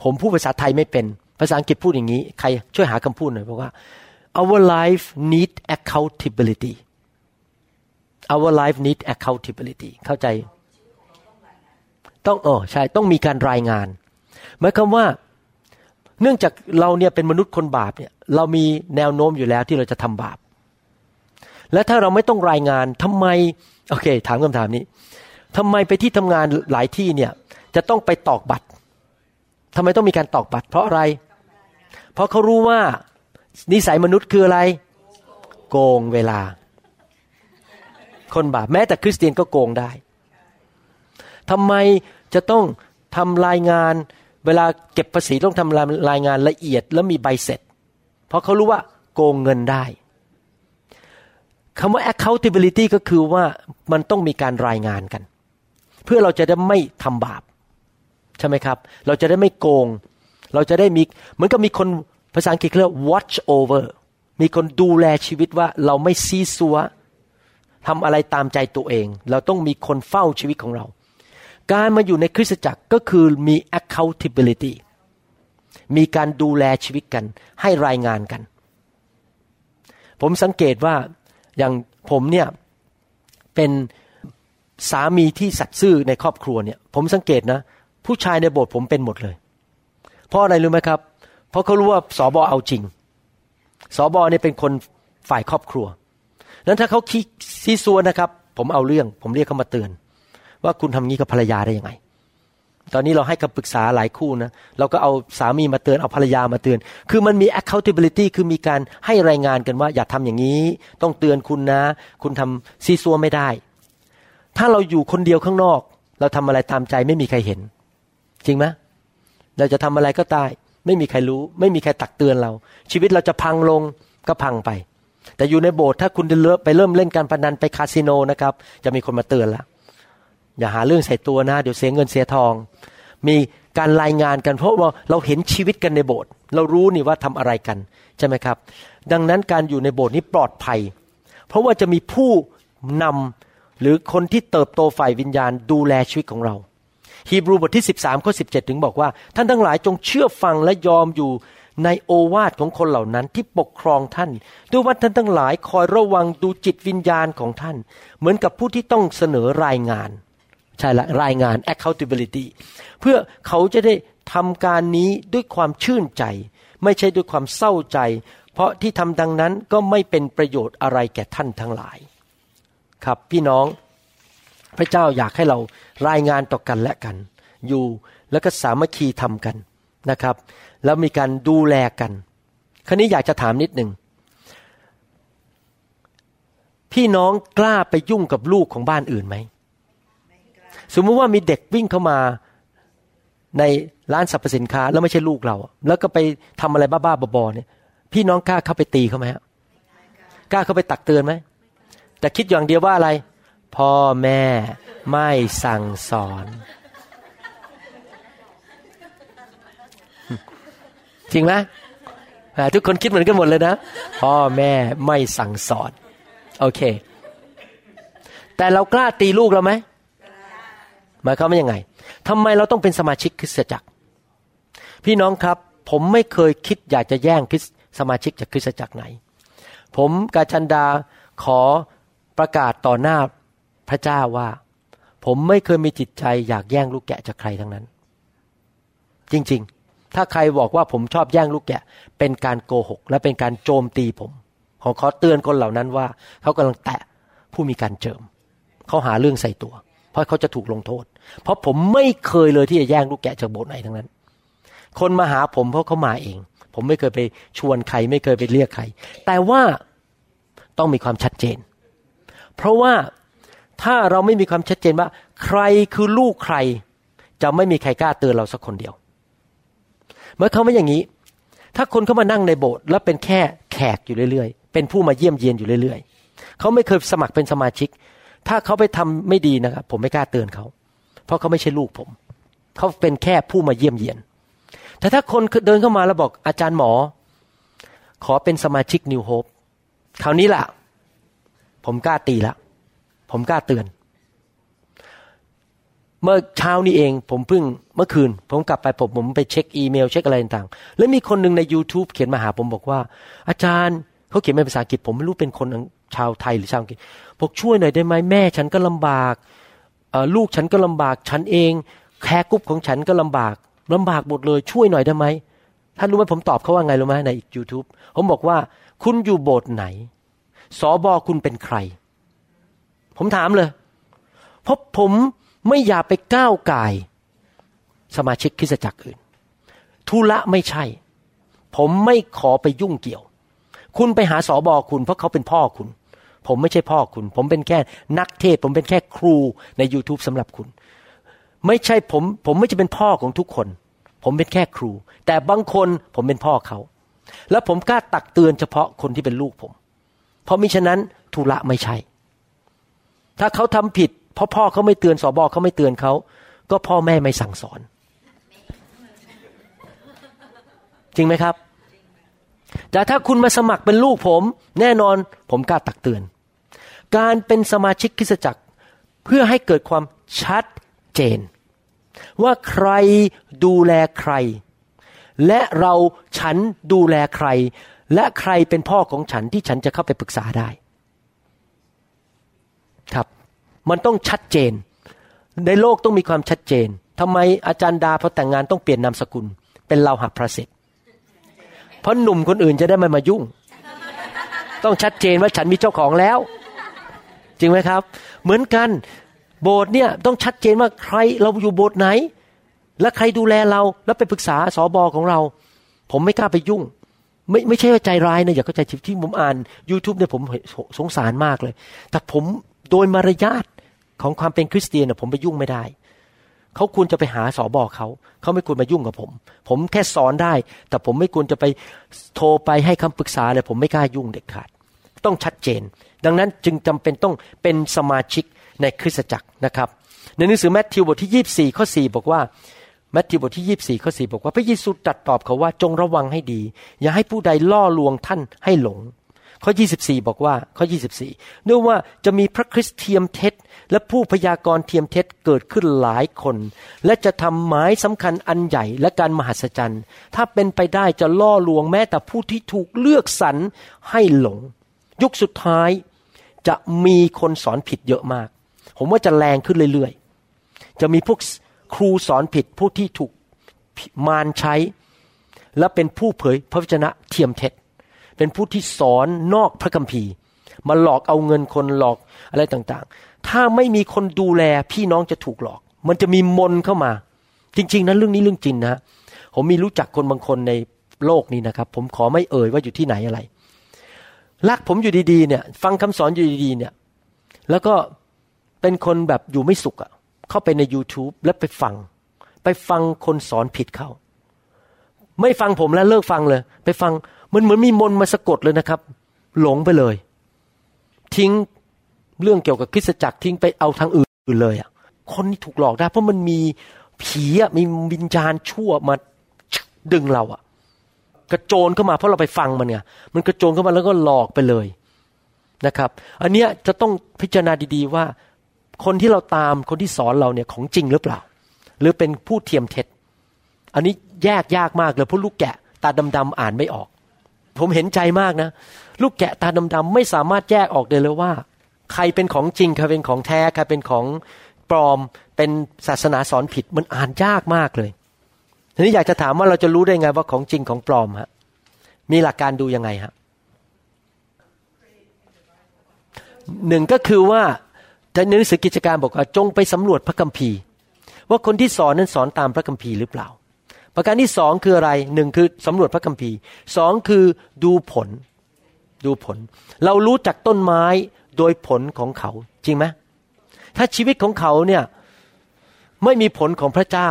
ผมพูดภาษาไทยไม่เป็น ภาษาอังกฤษพูดอย่างนี้ ใครช่วยหาคำพูดหน่อยเพราะว่า our life need accountability our life need accountability เข้าใจ ต้องเออใช่ต้องมีการรายงานหมายความว่า เนื่องจากเราเนี่ยเป็นมนุษย์คนบาปเนี่ย เรามีแนวโน้มอยู่แล้วที่เราจะทำบาป และถ้าเราไม่ต้องรายงานทำไมโอเค ถามคำถามนี้ทำไมไปที่ทำงานหลายที่เนี่ย จะต้องไปตอกบัตรทำไมต้องมีการตอกบัตร เพราะอะไร เพราะเขารู้ว่านิสัยมนุษย์คืออะไร โกงเวลา คนบาปแม้แต่คริสเตียนก็โกงได้ ทำไมจะต้องทำรายงาน เวลาเก็บภาษีต้องทำรายงานละเอียดแล้วมีใบเสร็จ เพราะเขารู้ว่าโกงเงินได้คำว่า accountability ก็คือว่ามันต้องมีการรายงานกัน เพื่อเราจะได้ไม่ทำบาป ใช่ไหมครับ เราจะได้ไม่โกง เราจะได้มีเหมือนกับมีคนภาษาอังกฤษเรียก watch over มีคนดูแลชีวิตว่าเราไม่ซีซัวทำอะไรตามใจตัวเอง เราต้องมีคนเฝ้าชีวิตของเรา การมาอยู่ในคริสตจักรก็คือมี accountability มีการดูแลชีวิตกัน ให้รายงานกัน ผมสังเกตว่าอย่างผมเนี่ยเป็นสามีที่สัตย์ซื่อในครอบครัวเนี่ย ผมสังเกตนะ ผู้ชายในโบสถ์ผมเป็นหมดเลย เพราะอะไรรู้ไหมครับ เพราะเขารู้ว่าสอบอเอาจริงสอบอเนี่ยเป็นคนฝ่ายครอบครัวนั้นถ้าเขาขี้ซีซัวนะครับ ผมเอาเรื่อง ผมเรียกเขามาเตือน ว่าคุณทำงี้กับภรรยาได้ยังไง ตอนนี้เราให้คำปรึกษาหลายคู่นะเราก็เอาสามีมาเตือนเอาภรรยามาเตือน คือมันมี accountability คือมีการให้รายงานกันว่า อย่าทำอย่างนี้ ต้องเตือนคุณนะ คุณทำซีซัวไม่ได้ ถ้าเราอยู่คนเดียวข้างนอก เราทำอะไรตามใจไม่มีใครเห็น จริงไหมเราจะทำอะไรก็ตายไม่มีใครรู้ ไม่มีใครตักเตือนเรา ชีวิตเราจะพังลงก็พังไป แต่อยู่ในโบสถ์ถ้าคุณไปเริ่มเล่นการพนันไปคาสิโนนะครับ จะมีคนมาเตือนละ อย่าหาเรื่องใส่ตัวนะ เดี๋ยวเสียเงินเสียทอง มีการรายงานกันเพราะว่าเราเห็นชีวิตกันในโบสถ์เรารู้นี่ว่าทำอะไรกันใช่ไหมครับ ดังนั้นการอยู่ในโบสถ์นี้ปลอดภัย เพราะว่าจะมีผู้นำหรือคนที่เติบโตฝ่ายวิญญาณดูแลชีวิตของเราฮีบรูบทที่ 13ข้อ17ถึงบอกว่า ท่านทั้งหลายจงเชื่อฟังและยอมอยู่ในโอวาทของคนเหล่านั้นที่ปกครองท่าน ด้วยว่าท่านทั้งหลายคอยระวังดูจิตวิญญาณของท่าน เหมือนกับผู้ที่ต้องเสนอรายงาน ใช่ละรายงาน accountability เพื่อเขาจะได้ทำการนี้ด้วยความชื่นใจ ไม่ใช่ด้วยความเศร้าใจ เพราะที่ทำดังนั้นก็ไม่เป็นประโยชน์อะไรแก่ท่านทั้งหลาย ครับพี่น้องพระเจ้าอยากให้เรารายงานต่อกันและกัน อยู่แล้วก็สามัคคีทำกันนะครับ แล้วมีการดูแลกัน คราวนี้อยากจะถามนิดหนึ่งพี่น้องกล้าไปยุ่งกับลูกของบ้านอื่นไหม สมมติว่ามีเด็กวิ่งเข้ามาในร้านสรรพสินค้าแล้วไม่ใช่ลูกเรา แล้วก็ไปทำอะไรบ้าๆบอๆเนี่ย พี่น้องกล้าเข้าไปตีเขาไหมฮะกล้าเข้าไปตักเตือนไหมแต่คิดอย่างเดียวว่าอะไร พ่อแม่ไม่สั่งสอน จริงไหมทุกคนคิดเหมือนกันหมดเลยนะ พ่อแม่ไม่สั่งสอน โอเค แต่เรากล้าตีลูกเราไหม หมายความว่ายังไงทำไมเราต้องเป็นสมาชิกคริสตจักร พี่น้องครับ ผมไม่เคยคิดอยากจะแย่งคริสสมาชิกจากคริสตจักรไหน ผมกาชันดาขอประกาศต่อหน้าพระเจ้าว่า ผมไม่เคยมีจิตใจอยากแย่งลูกแกะจากใครทั้งนั้น จริงๆ ถ้าใครบอกว่าผมชอบแย่งลูกแกะ เป็นการโกหก และเป็นการโจมตีผมขอขอเตือนคนเหล่านั้นว่า เขากำลังแตะผู้มีการเจิม เขาหาเรื่องใส่ตัว เพราะเขาจะถูกลงโทษ เพราะผมไม่เคยเลยที่จะแย่งลูกแกะจากโบสถ์ไหนทั้งนั้น คนมาหาผมเพราะเขามาเอง ผมไม่เคยไปชวนใคร ไม่เคยไปเรียกใคร แต่ว่าต้องมีความชัดเจน เพราะว่าถ้าเราไม่มีความชัดเจนว่า ใครคือลูกใคร จะไม่มีใครกล้าเตือนเราสักคนเดียว เมื่อเขาไม่อย่างนี้ ถ้าคนเขามานั่งในโบสถ์แล้วเป็นแค่แขกอยู่เรื่อยๆ เป็นผู้มาเยี่ยมเยียนอยู่เรื่อยๆ เขาไม่เคยสมัครเป็นสมาชิก ถ้าเขาไปทำไม่ดีนะครับผมไม่กล้าเตือนเขา เพราะเขาไม่ใช่ลูกผม เขาเป็นแค่ผู้มาเยี่ยมเยียน แต่ถ้าคนเดินเข้ามาแล้วบอกอาจารย์หมอ ขอเป็นสมาชิกนิวโฮปคราวนี้ล่ะ ผมกล้าตีละ ผมกล้าเตือน เมื่อเช้านี้เองผมเพิ่งเมื่อคืน ผมกลับไปผมผมไปเช็คอีเมล เช็คอะไรต่างๆ แล้วมีคนหนึ่งใน YouTube เขียนมาหาผมบอกว่า อาจารย์เขาเขียนเป็นภาษาอังกฤษผมไม่รู้เป็นคนชาวไทยหรือชาวอังกฤษบอกช่วยหน่อยได้ไหมแม่ฉันก็ลำบาก ลูกฉันก็ลำบากฉันเอง แค่กุ๊บของฉันก็ลำบากลำบากหมดเลยช่วยหน่อยได้ไหมท่านรู้ไหมผมตอบเขาว่าไงรู้ไหมในอีก YouTube ผมบอกว่า คุณอยู่โบสถ์ไหนสอบอคุณเป็นใคร ผมถามเลย เพราะผมไม่อยากไปก้าวไก่สมาชิกคริสตจักรอื่นทุละไม่ใช่ ผมไม่ขอไปยุ่งเกี่ยว คุณไปหาสอบอคุณ เพราะเขาเป็นพ่อคุณ ผมไม่ใช่พ่อคุณ ผมเป็นแค่นักเทศ ผมเป็นแค่ครูใน YouTube สำหรับคุณ ไม่ใช่ผม ผมไม่จะเป็นพ่อของทุกคน ผมเป็นแค่ครู แต่บางคนผมเป็นพ่อเขา แล้วผมกล้าตักเตือนเฉพาะคนที่เป็นลูกผม เพราะมิฉะนั้นทุละไม่ใช่ ถ้าเขาทำผิดเพราะพ่อเขาไม่เตือนสอบอเขาไม่เตือนเขา ก็พ่อแม่ไม่สั่งสอน จริงไหมครับ แต่ถ้าคุณมาสมัครเป็นลูกผม แน่นอนผมกล้าตักเตือน การเป็นสมาชิกคริสตจักรเพื่อให้เกิดความชัดเจน ว่าใครดูแลใคร และเราฉันดูแลใคร และใครเป็นพ่อของฉันที่ฉันจะเข้าไปปรึกษาได้ ครับ มันต้องชัดเจน ในโลกต้องมีความชัดเจนทำไมอาจารย์ดาพอแต่งงานต้องเปลี่ยนนามสกุล เป็นเราหักพระเสร็จ เพราะหนุ่มคนอื่นจะได้ไม่มายุ่ง ต้องชัดเจนว่าฉันมีเจ้าของแล้ว จริงไหมครับ เหมือนกันโบสถ์เนี่ยต้องชัดเจนว่าใครเราอยู่โบสถ์ไหน และใครดูแลเราแล้วไปปรึกษาสอบอของเรา ผมไม่กล้าไปยุ่ง ไม่ไม่ใช่ว่าใจร้ายนะอย่าเข้าใจที่ผมอ่าน YouTube เนี่ยผมสงสารมากเลย แต่ผมโดยมารยาทของความเป็นคริสเตียนผมไปยุ่งไม่ได้ เขาควรจะไปหาสอบอเขา เขาไม่ควรมายุ่งกับผม ผมแค่สอนได้ แต่ผมไม่ควรจะไปโทรไปให้คำปรึกษาเลยผมไม่กล้ายุ่งเด็ดขาด ต้องชัดเจน ดังนั้นจึงจำเป็นต้องเป็นสมาชิกในคริสตจักรนะครับ ในหนังสือแมทธิวบทที่ 24 ข้อ 4 บอกว่าแมทธิวบทที่ 24 ข้อ 4 บอกว่าพระเยซูตรัสตอบเขาว่าจงระวังให้ดี อย่าให้ผู้ใดล่อลวงท่านให้หลง ข้อ 24 บอกว่าข้อ 24เนื่องว่าจะมีพระคริสเทียมเท็จ และผู้พยากรณ์เทียมเท็จเกิดขึ้นหลายคน และจะทำหมายสำคัญอันใหญ่และการมหัศจรรย์ ถ้าเป็นไปได้จะล่อลวงแม้แต่ผู้ที่ถูกเลือกสรรให้หลง ยุคสุดท้ายจะมีคนสอนผิดเยอะมาก ผมว่าจะแรงขึ้นเรื่อยๆ จะมีพวกครูสอนผิดผู้ที่ถูกมารใช้ และเป็นผู้เผยพระวจนะเทียมเท็จ เป็นผู้ที่สอนนอกพระคัมภีร์ มาหลอกเอาเงินคนหลอกอะไรต่างๆ ถ้าไม่มีคนดูแลพี่น้องจะถูกหลอก มันจะมีมนเข้ามา จริง ๆนะเรื่องนี้เรื่องจริงนะผมมีรู้จักคนบางคนในโลกนี้นะครับ ผมขอไม่เอ่ยว่าอยู่ที่ไหนอะไรรักผมอยู่ดีๆเนี่ยฟังคำสอนอยู่ดีๆเนี่ยแล้วก็เป็นคนแบบอยู่ไม่สุขอะ่ะเข้าไปใน YouTube แล้วไปฟัง ไปฟังคนสอนผิดเขา ไม่ฟังผมแล้วเลิกฟังเลย ไปฟัง มันเหมือนมีมนมาสะกดเลยนะครับ หลงไปเลย ทิ้งเรื่องเกี่ยวกับคริสตจักรทิ้งไปเอาทางอื่นเลยอะ่ะคนนี้ถูกหลอกได้ เพราะมันมีผีอะมีวิญญาณชั่วมาดึงเราอะ กระโจนเข้ามาเพราะเราไปฟังมันเนี่ยมันกระโจนเข้ามาแล้วก็หลอกไปเลยนะครับ อันเนี้ยจะต้องพิจารณาดีๆว่า คนที่เราตามคนที่สอนเราเนี่ยของจริงหรือเปล่า หรือเป็นผู้เทียมเท็จ อันนี้แยกยากมากเลยเพราะลูกแกะตาดำๆอ่านไม่ออก ผมเห็นใจมากนะ ลูกแกะตาดำๆไม่สามารถแยกออกเลยเลยว่า ใครเป็นของจริง ใครเป็นของแท้ ใครเป็นของปลอม เป็นศาสนาสอนผิดมันอ่านยากมากเลย ทีนี้อยากจะถามว่าเราจะรู้ได้ไงว่าของจริงของปลอมฮะ มีหลักการดูยังไงฮะหนึ่งก็คือว่าในหนังสือกิจการบอกว่าจงไปสำรวจพระคัมภีร์ ว่าคนที่สอนนั้นสอนตามพระคัมภีร์หรือเปล่า ประการที่สองคืออะไรหนึ่งคือสำรวจพระคัมภีร์สองคือดูผล ดูผล เรารู้จักต้นไม้โดยผลของเขาจริงไหมถ้าชีวิตของเขาเนี่ยไม่มีผลของพระเจ้า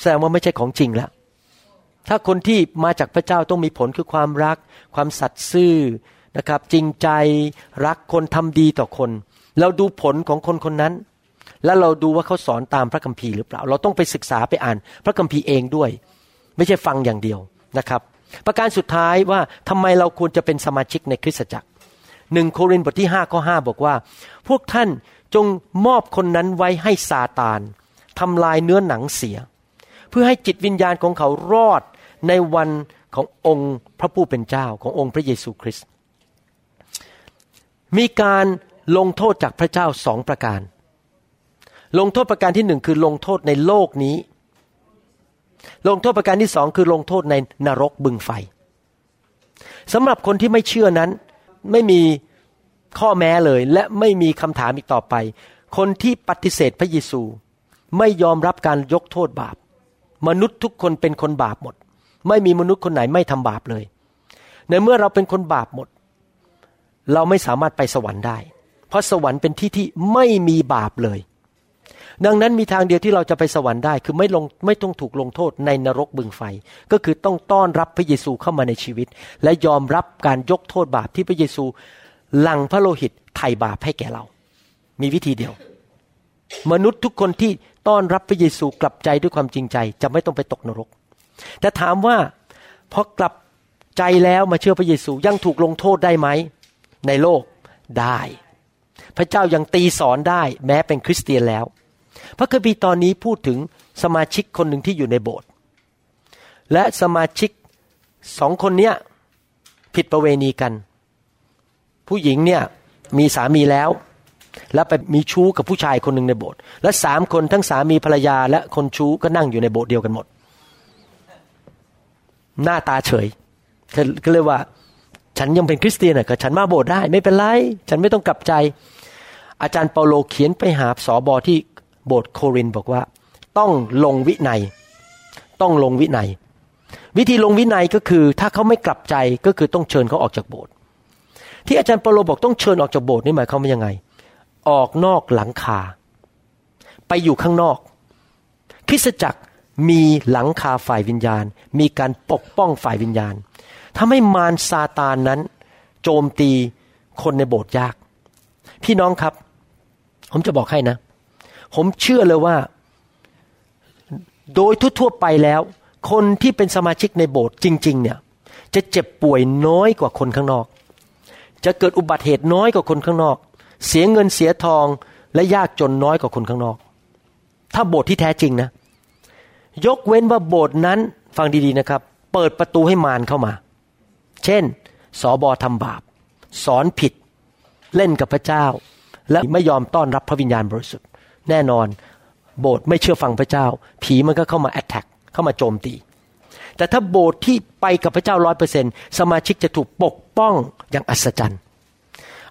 แสดงว่าไม่ใช่ของจริงแล้ว ถ้าคนที่มาจากพระเจ้าต้องมีผลคือความรัก ความสัตย์ซื่อนะครับ จริงใจรักคนทำดีต่อคน เราดูผลของคนคนนั้น แล้วเราดูว่าเขาสอนตามพระคัมภีร์หรือเปล่า เราต้องไปศึกษาไปอ่าน พระคัมภีร์เองด้วย ไม่ใช่ฟังอย่างเดียวนะครับ ประการสุดท้ายว่าทำไมเราควรจะเป็นสมาชิกในคริสตจักรหนึ่งโครินธ์บทที่5ข้อ5บอกว่า พวกท่านจงมอบคนนั้นไว้ให้ซาตานทำลายเนื้อหนังเสีย เพื่อให้จิตวิญญาณของเขารอดในวันขององค์พระผู้เป็นเจ้าขององค์พระเยซูคริสต์มีการลงโทษจากพระเจ้าสองประการ ลงโทษประการที่หนึ่งคือลงโทษในโลกนี้ ลงโทษประการที่สองคือลงโทษในนรกบึงไฟสำหรับคนที่ไม่เชื่อนั้น ไม่มีข้อแม้เลยและไม่มีคำถามอีกต่อไป คนที่ปฏิเสธพระเยซู ไม่ยอมรับการยกโทษบาป มนุษย์ทุกคนเป็นคนบาปหมด ไม่มีมนุษย์คนไหนไม่ทำบาปเลย ในเมื่อเราเป็นคนบาปหมด เราไม่สามารถไปสวรรค์ได้ เพราะสวรรค์เป็นที่ที่ไม่มีบาปเลย ดังนั้นมีทางเดียวที่เราจะไปสวรรค์ได้คือไม่ลงไม่ต้องถูกลงโทษในนรกบึงไฟ ก็คือต้องต้อนรับพระเยซูเข้ามาในชีวิต และยอมรับการยกโทษบาปที่พระเยซูหลังพระโลหิตไถ่บาปให้แก่เรา มีวิธีเดียว มนุษย์ทุกคนที่ต้อนรับพระเยซูกลับใจด้วยความจริงใจ จะไม่ต้องไปตกนรก แต่ถามว่าพอกลับใจแล้วมาเชื่อพระเยซูยังถูกลงโทษได้ไหม ในโลกได้ พระเจ้ายังตีสอนได้แม้เป็นคริสเตียนแล้ว พระคัมภีร์ตอนนี้พูดถึงสมาชิกคนหนึ่งที่อยู่ในโบสถ์และสมาชิกสองคนเนี้ยผิดประเวณีกัน ผู้หญิงเนี่ยมีสามีแล้ว แล้วไปมีชู้กับผู้ชายคนหนึ่งในโบสถ์และสามคนทั้งสามีภรรยาและคนชู้ก็นั่งอยู่ในโบสถ์เดียวกันหมด หน้าตาเฉยก็เลยว่า ฉันยังเป็นคริสเตียนอะก็ฉันมาโบสถ์ได้ ไม่เป็นไร ฉันไม่ต้องกลับใจ อาจารย์เปาโลเขียนไปหาสอบอที่ โบสถ์โครินบอกว่า ต้องลงวินัย ต้องลงวินัย วิธีลงวินัยก็คือ ถ้าเขาไม่กลับใจก็คือต้องเชิญเขาออกจากโบสถ์ที่อาจารย์เปโลบอกต้องเชิญออกจากโบสถ์นี่หมายความว่ายังไง ออกนอกหลังคา ไปอยู่ข้างนอก คริสจักรมีหลังคาฝ่ายวิญญาณ มีการปกป้องฝ่ายวิญญาณทำให้มารซาตานนั้น โจมตีคนในโบสถ์ยาก พี่น้องครับ ผมจะบอกให้นะ ผมเชื่อเลยว่า โดยทั่วๆไปแล้ว คนที่เป็นสมาชิกในโบสถ์จริง ๆ เนี่ย จะเจ็บป่วยน้อยกว่าคนข้างนอก จะเกิดอุบัติเหตุน้อยกว่าคนข้างนอก เสียเงินเสียทองและยากจนน้อยกว่าคนข้างนอก ถ้าโบสถ์ที่แท้จริงนะ ยกเว้นว่าโบสถ์นั้นฟังดีๆนะครับ เปิดประตูให้มารเข้ามา เช่น สอบอทำบาป สอนผิด เล่นกับพระเจ้า และไม่ยอมต้อนรับพระวิญญาณบริสุทธิ์ แน่นอน โบสถ์ไม่เชื่อฟังพระเจ้า ผีมันก็เข้ามาแอตแทกเข้ามาโจมตี แต่ถ้าโบสถ์ที่ไปกับพระเจ้าร้อยเปอร์เซ็นสมาชิกจะถูกปกป้องอย่างอัศจรรย์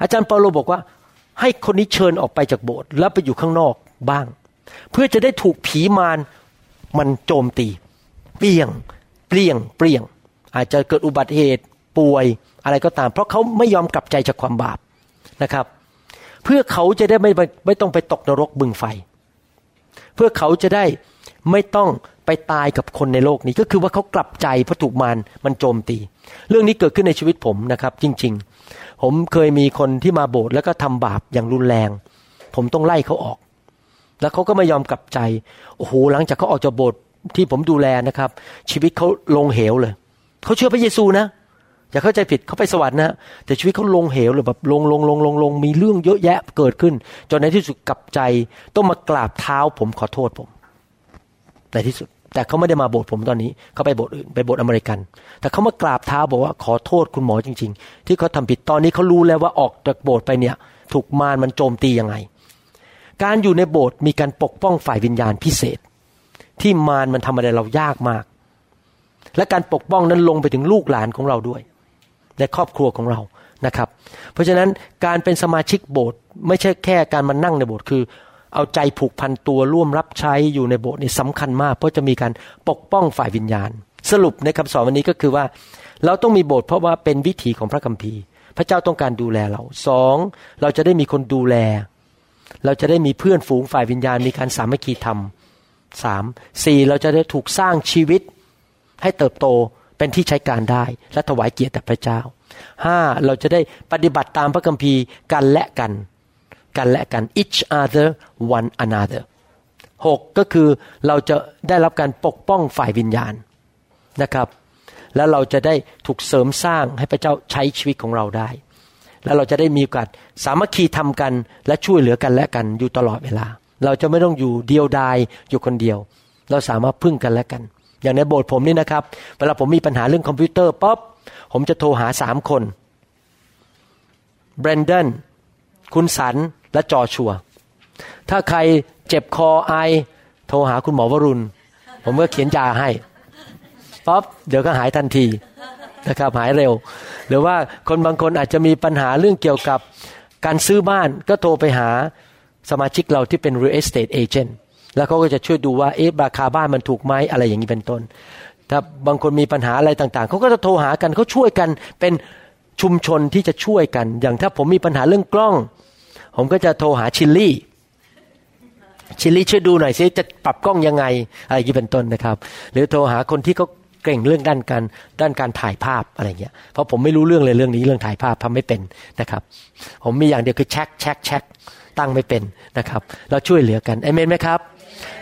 อาจารย์เปาโลบอกว่า ให้คนนี้เชิญออกไปจากโบสถ์แล้วไปอยู่ข้างนอกบ้าง เพื่อจะได้ถูกผีมารมันโจมตี เปลี่ยง เปลี่ยง เปลี่ยง อาจจะเกิดอุบัติเหตุป่วยอะไรก็ตาม เพราะเขาไม่ยอมกลับใจจากความบาปนะครับ เพื่อเขาจะได้ไม่ไม่ต้องไปตกนรกบึงไฟ เพื่อเขาจะได้ไม่ต้องไปตายกับคนในโลกนี้ ก็คือว่าเขากลับใจเพราะถูกมารมันโจมตี เรื่องนี้เกิดขึ้นในชีวิตผมนะครับ จริง ๆ ผมเคยมีคนที่มาโบสถ์แล้วก็ทำบาปอย่างรุนแรง ผมต้องไล่เขาออก แล้วเขาก็ไม่ยอมกลับใจโอ้โหหลังจากเขาออกจากโบสถ์ที่ผมดูแลนะครับ ชีวิตเขาลงเหวเลยเขาเชื่อพระเยซูนะ อย่าเข้าใจผิดเขาไปสวรรค์นะแต่ชีวิตเขาลงเหวเลยแบบลงลงลงลงลงมีเรื่องเยอะแยะเกิดขึ้น จนในที่สุดกลับใจต้องมากราบเท้าผมขอโทษผม ในที่สุด แต่เขาไม่ได้มาโบสถ์ผมตอนนี้เขาไปโบสถ์อื่นไปโบสถ์อเมริกัน แต่เขามากราบเท้าบอกว่าขอโทษคุณหมอจริง ๆ ที่เขาทาผิดตอนนี้เขารู้แล้วว่าออกจากโบสถ์ไปเนี่ย ถูกมารมันโจมตียังไง การอยู่ในโบสถ์มีการปกป้องฝ่ายวิญญาณพิเศษ ที่มารมันทำอะไรเรายากมาก และการปกป้องนั้นลงไปถึงลูกหลานของเราด้วย ในครอบครัวของเรานะครับ เพราะฉะนั้นการเป็นสมาชิกโบสถ์ไม่ใช่แค่การมานั่งในโบสถ์คือ เอาใจผูกพันตัวร่วมรับใช้อยู่ในโบสถ์นี่สำคัญมากเพราะจะมีการปกป้องฝ่ายวิญญาณ สรุปในคำสอนวันนี้ก็คือว่า เราต้องมีโบสถ์เพราะว่าเป็นวิถีของพระคัมภีร์ พระเจ้าต้องการดูแลเราสองเราจะได้มีคนดูแล เราจะได้มีเพื่อนฝูงฝ่ายวิญญาณ มีการสามัคคีธรรมสามสี่เราจะได้ถูกสร้างชีวิตให้เติบโต เป็นที่ใช้การได้ และถวายเกียรติแด่พระเจ้าห้าเราจะได้ปฏิบัติตามพระคัมภีร์กันและกัน กันและกัน each other one another หกก็คือเราจะได้รับการปกป้องฝ่ายวิญญาณนะครับ แล้วเราจะได้ถูกเสริมสร้างให้พระเจ้าใช้ชีวิตของเราได้ แล้วเราจะได้มีโอกาสสามัคคีทำกันและช่วยเหลือกันและกันอยู่ตลอดเวลา เราจะไม่ต้องอยู่เดียวดายอยู่คนเดียว เราสามารถพึ่งกันและกัน อย่างในโบสถ์ผมนี่นะครับ เวลาผมมีปัญหาเรื่องคอมพิวเตอร์ปุ๊บผมจะโทรหาสามคนเบรนเดนคุณสันและจอชัว ถ้าใครเจ็บคอไอ โทรหาคุณหมอวรุณ ผมก็เขียนยาให้ปุ๊บเดี๋ยวก็หายทันทีนะครับหายเร็ว หรือว่าคนบางคนอาจจะมีปัญหาเรื่องเกี่ยวกับการซื้อบ้านก็โทรไปหาสมาชิกเราที่เป็น real estate agent แล้วเขาก็จะช่วยดูว่าเอ๊ะราคาบ้านมันถูกไหมอะไรอย่างนี้เป็นต้น ถ้าบางคนมีปัญหาอะไรต่างๆเขาก็จะโทรหากันเขาช่วยกันเป็นชุมชนที่จะช่วยกัน อย่างถ้าผมมีปัญหาเรื่องกล้อง ผมก็จะโทรหาชิลลี่ชิลลี่ช่วยดูหน่อยซิจะปรับกล้องยังไงอะไรอย่างนี้เป็นต้นนะครับ หรือโทรหาคนที่เขาเก่งเรื่องด้านการด้านการถ่ายภาพอะไรเงี้ยเพราะผมไม่รู้เรื่องเลยเรื่องนี้เรื่องถ่ายภาพทำไม่เป็นนะครับ ผมมีอย่างเดียวคือแช็คแช็คแช็คตั้งไม่เป็นนะครับ เราช่วยเหลือกันเอเมนไหมครับ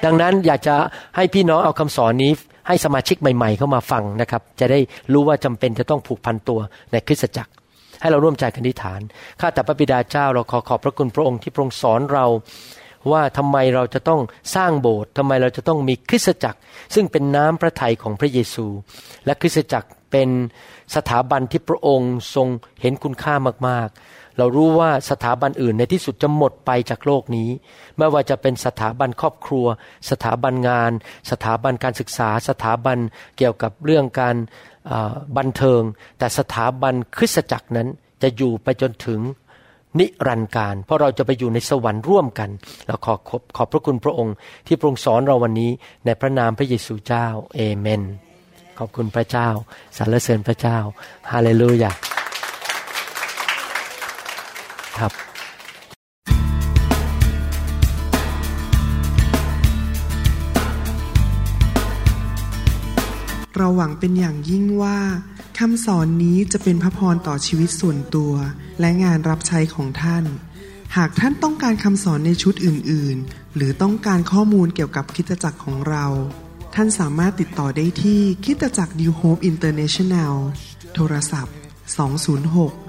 ดังนั้นอยากจะให้พี่น้องเอาคำสอนนี้ ให้สมาชิกใหม่ ๆ เข้ามาฟังนะครับ จะได้รู้ว่าจำเป็นจะต้องผูกพันตัวในคริสตจักร ให้เราร่วมใจกันอธิษฐานข้าแต่พระบิดาเจ้าเราขอขอบพระคุณพระองค์ที่ทรงสอนเราว่าทำไมเราจะต้องสร้างโบสถ์ทำไมเราจะต้องมีคริสตจักร ซึ่งเป็นน้ำพระทัยของพระเยซู และคริสตจักรเป็นสถาบันที่พระองค์ทรงเห็นคุณค่ามาก เรารู้ว่าสถาบันอื่นในที่สุดจะหมดไปจากโลกนี้ ไม่ว่าจะเป็นสถาบันครอบครัว สถาบันงาน สถาบันการศึกษา สถาบันเกี่ยวกับเรื่องการบันเทิง แต่สถาบันคริสตจักรนั้นจะอยู่ไปจนถึงนิรันดร์การ เพราะเราจะไปอยู่ในสวรรค์ร่วมกัน เราขอขอบขอบพระคุณพระองค์ ที่พระองค์สอนเราวันนี้ในพระนามพระเยซูเจ้าเอเมน ขอบคุณพระเจ้าสรรเสริญพระเจ้า ฮาเลลูยา ครับเราหวังเป็นอย่างยิ่งว่าคำสอนนี้จะเป็นพระพรต่อชีวิตส่วนตัว และงานรับใช้ของท่าน หากท่านต้องการคำสอนในชุดอื่น ๆ หรือต้องการข้อมูลเกี่ยวกับคิตจักรของเรา ท่านสามารถติดต่อได้ที่คิตจักร New Hope International โทรศัพท์ 206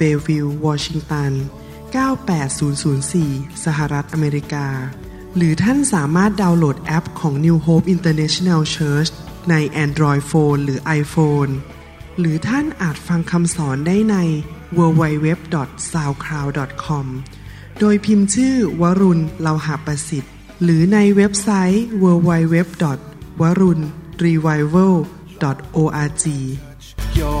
เบลวิลล์วอชิงตัน 98004 สหรัฐอเมริกา หรือท่านสามารถดาวน์โหลดแอปของ New Hope International Church ใน Android Phone หรือ iPhone หรือท่านอาจฟังคำสอนได้ใน www.soundcloud.com โดยพิมพ์ชื่อวรุณเลาหาประสิทธิ์ หรือในเว็บไซต์ w w w w a r u n r e v i v a l o r g Your.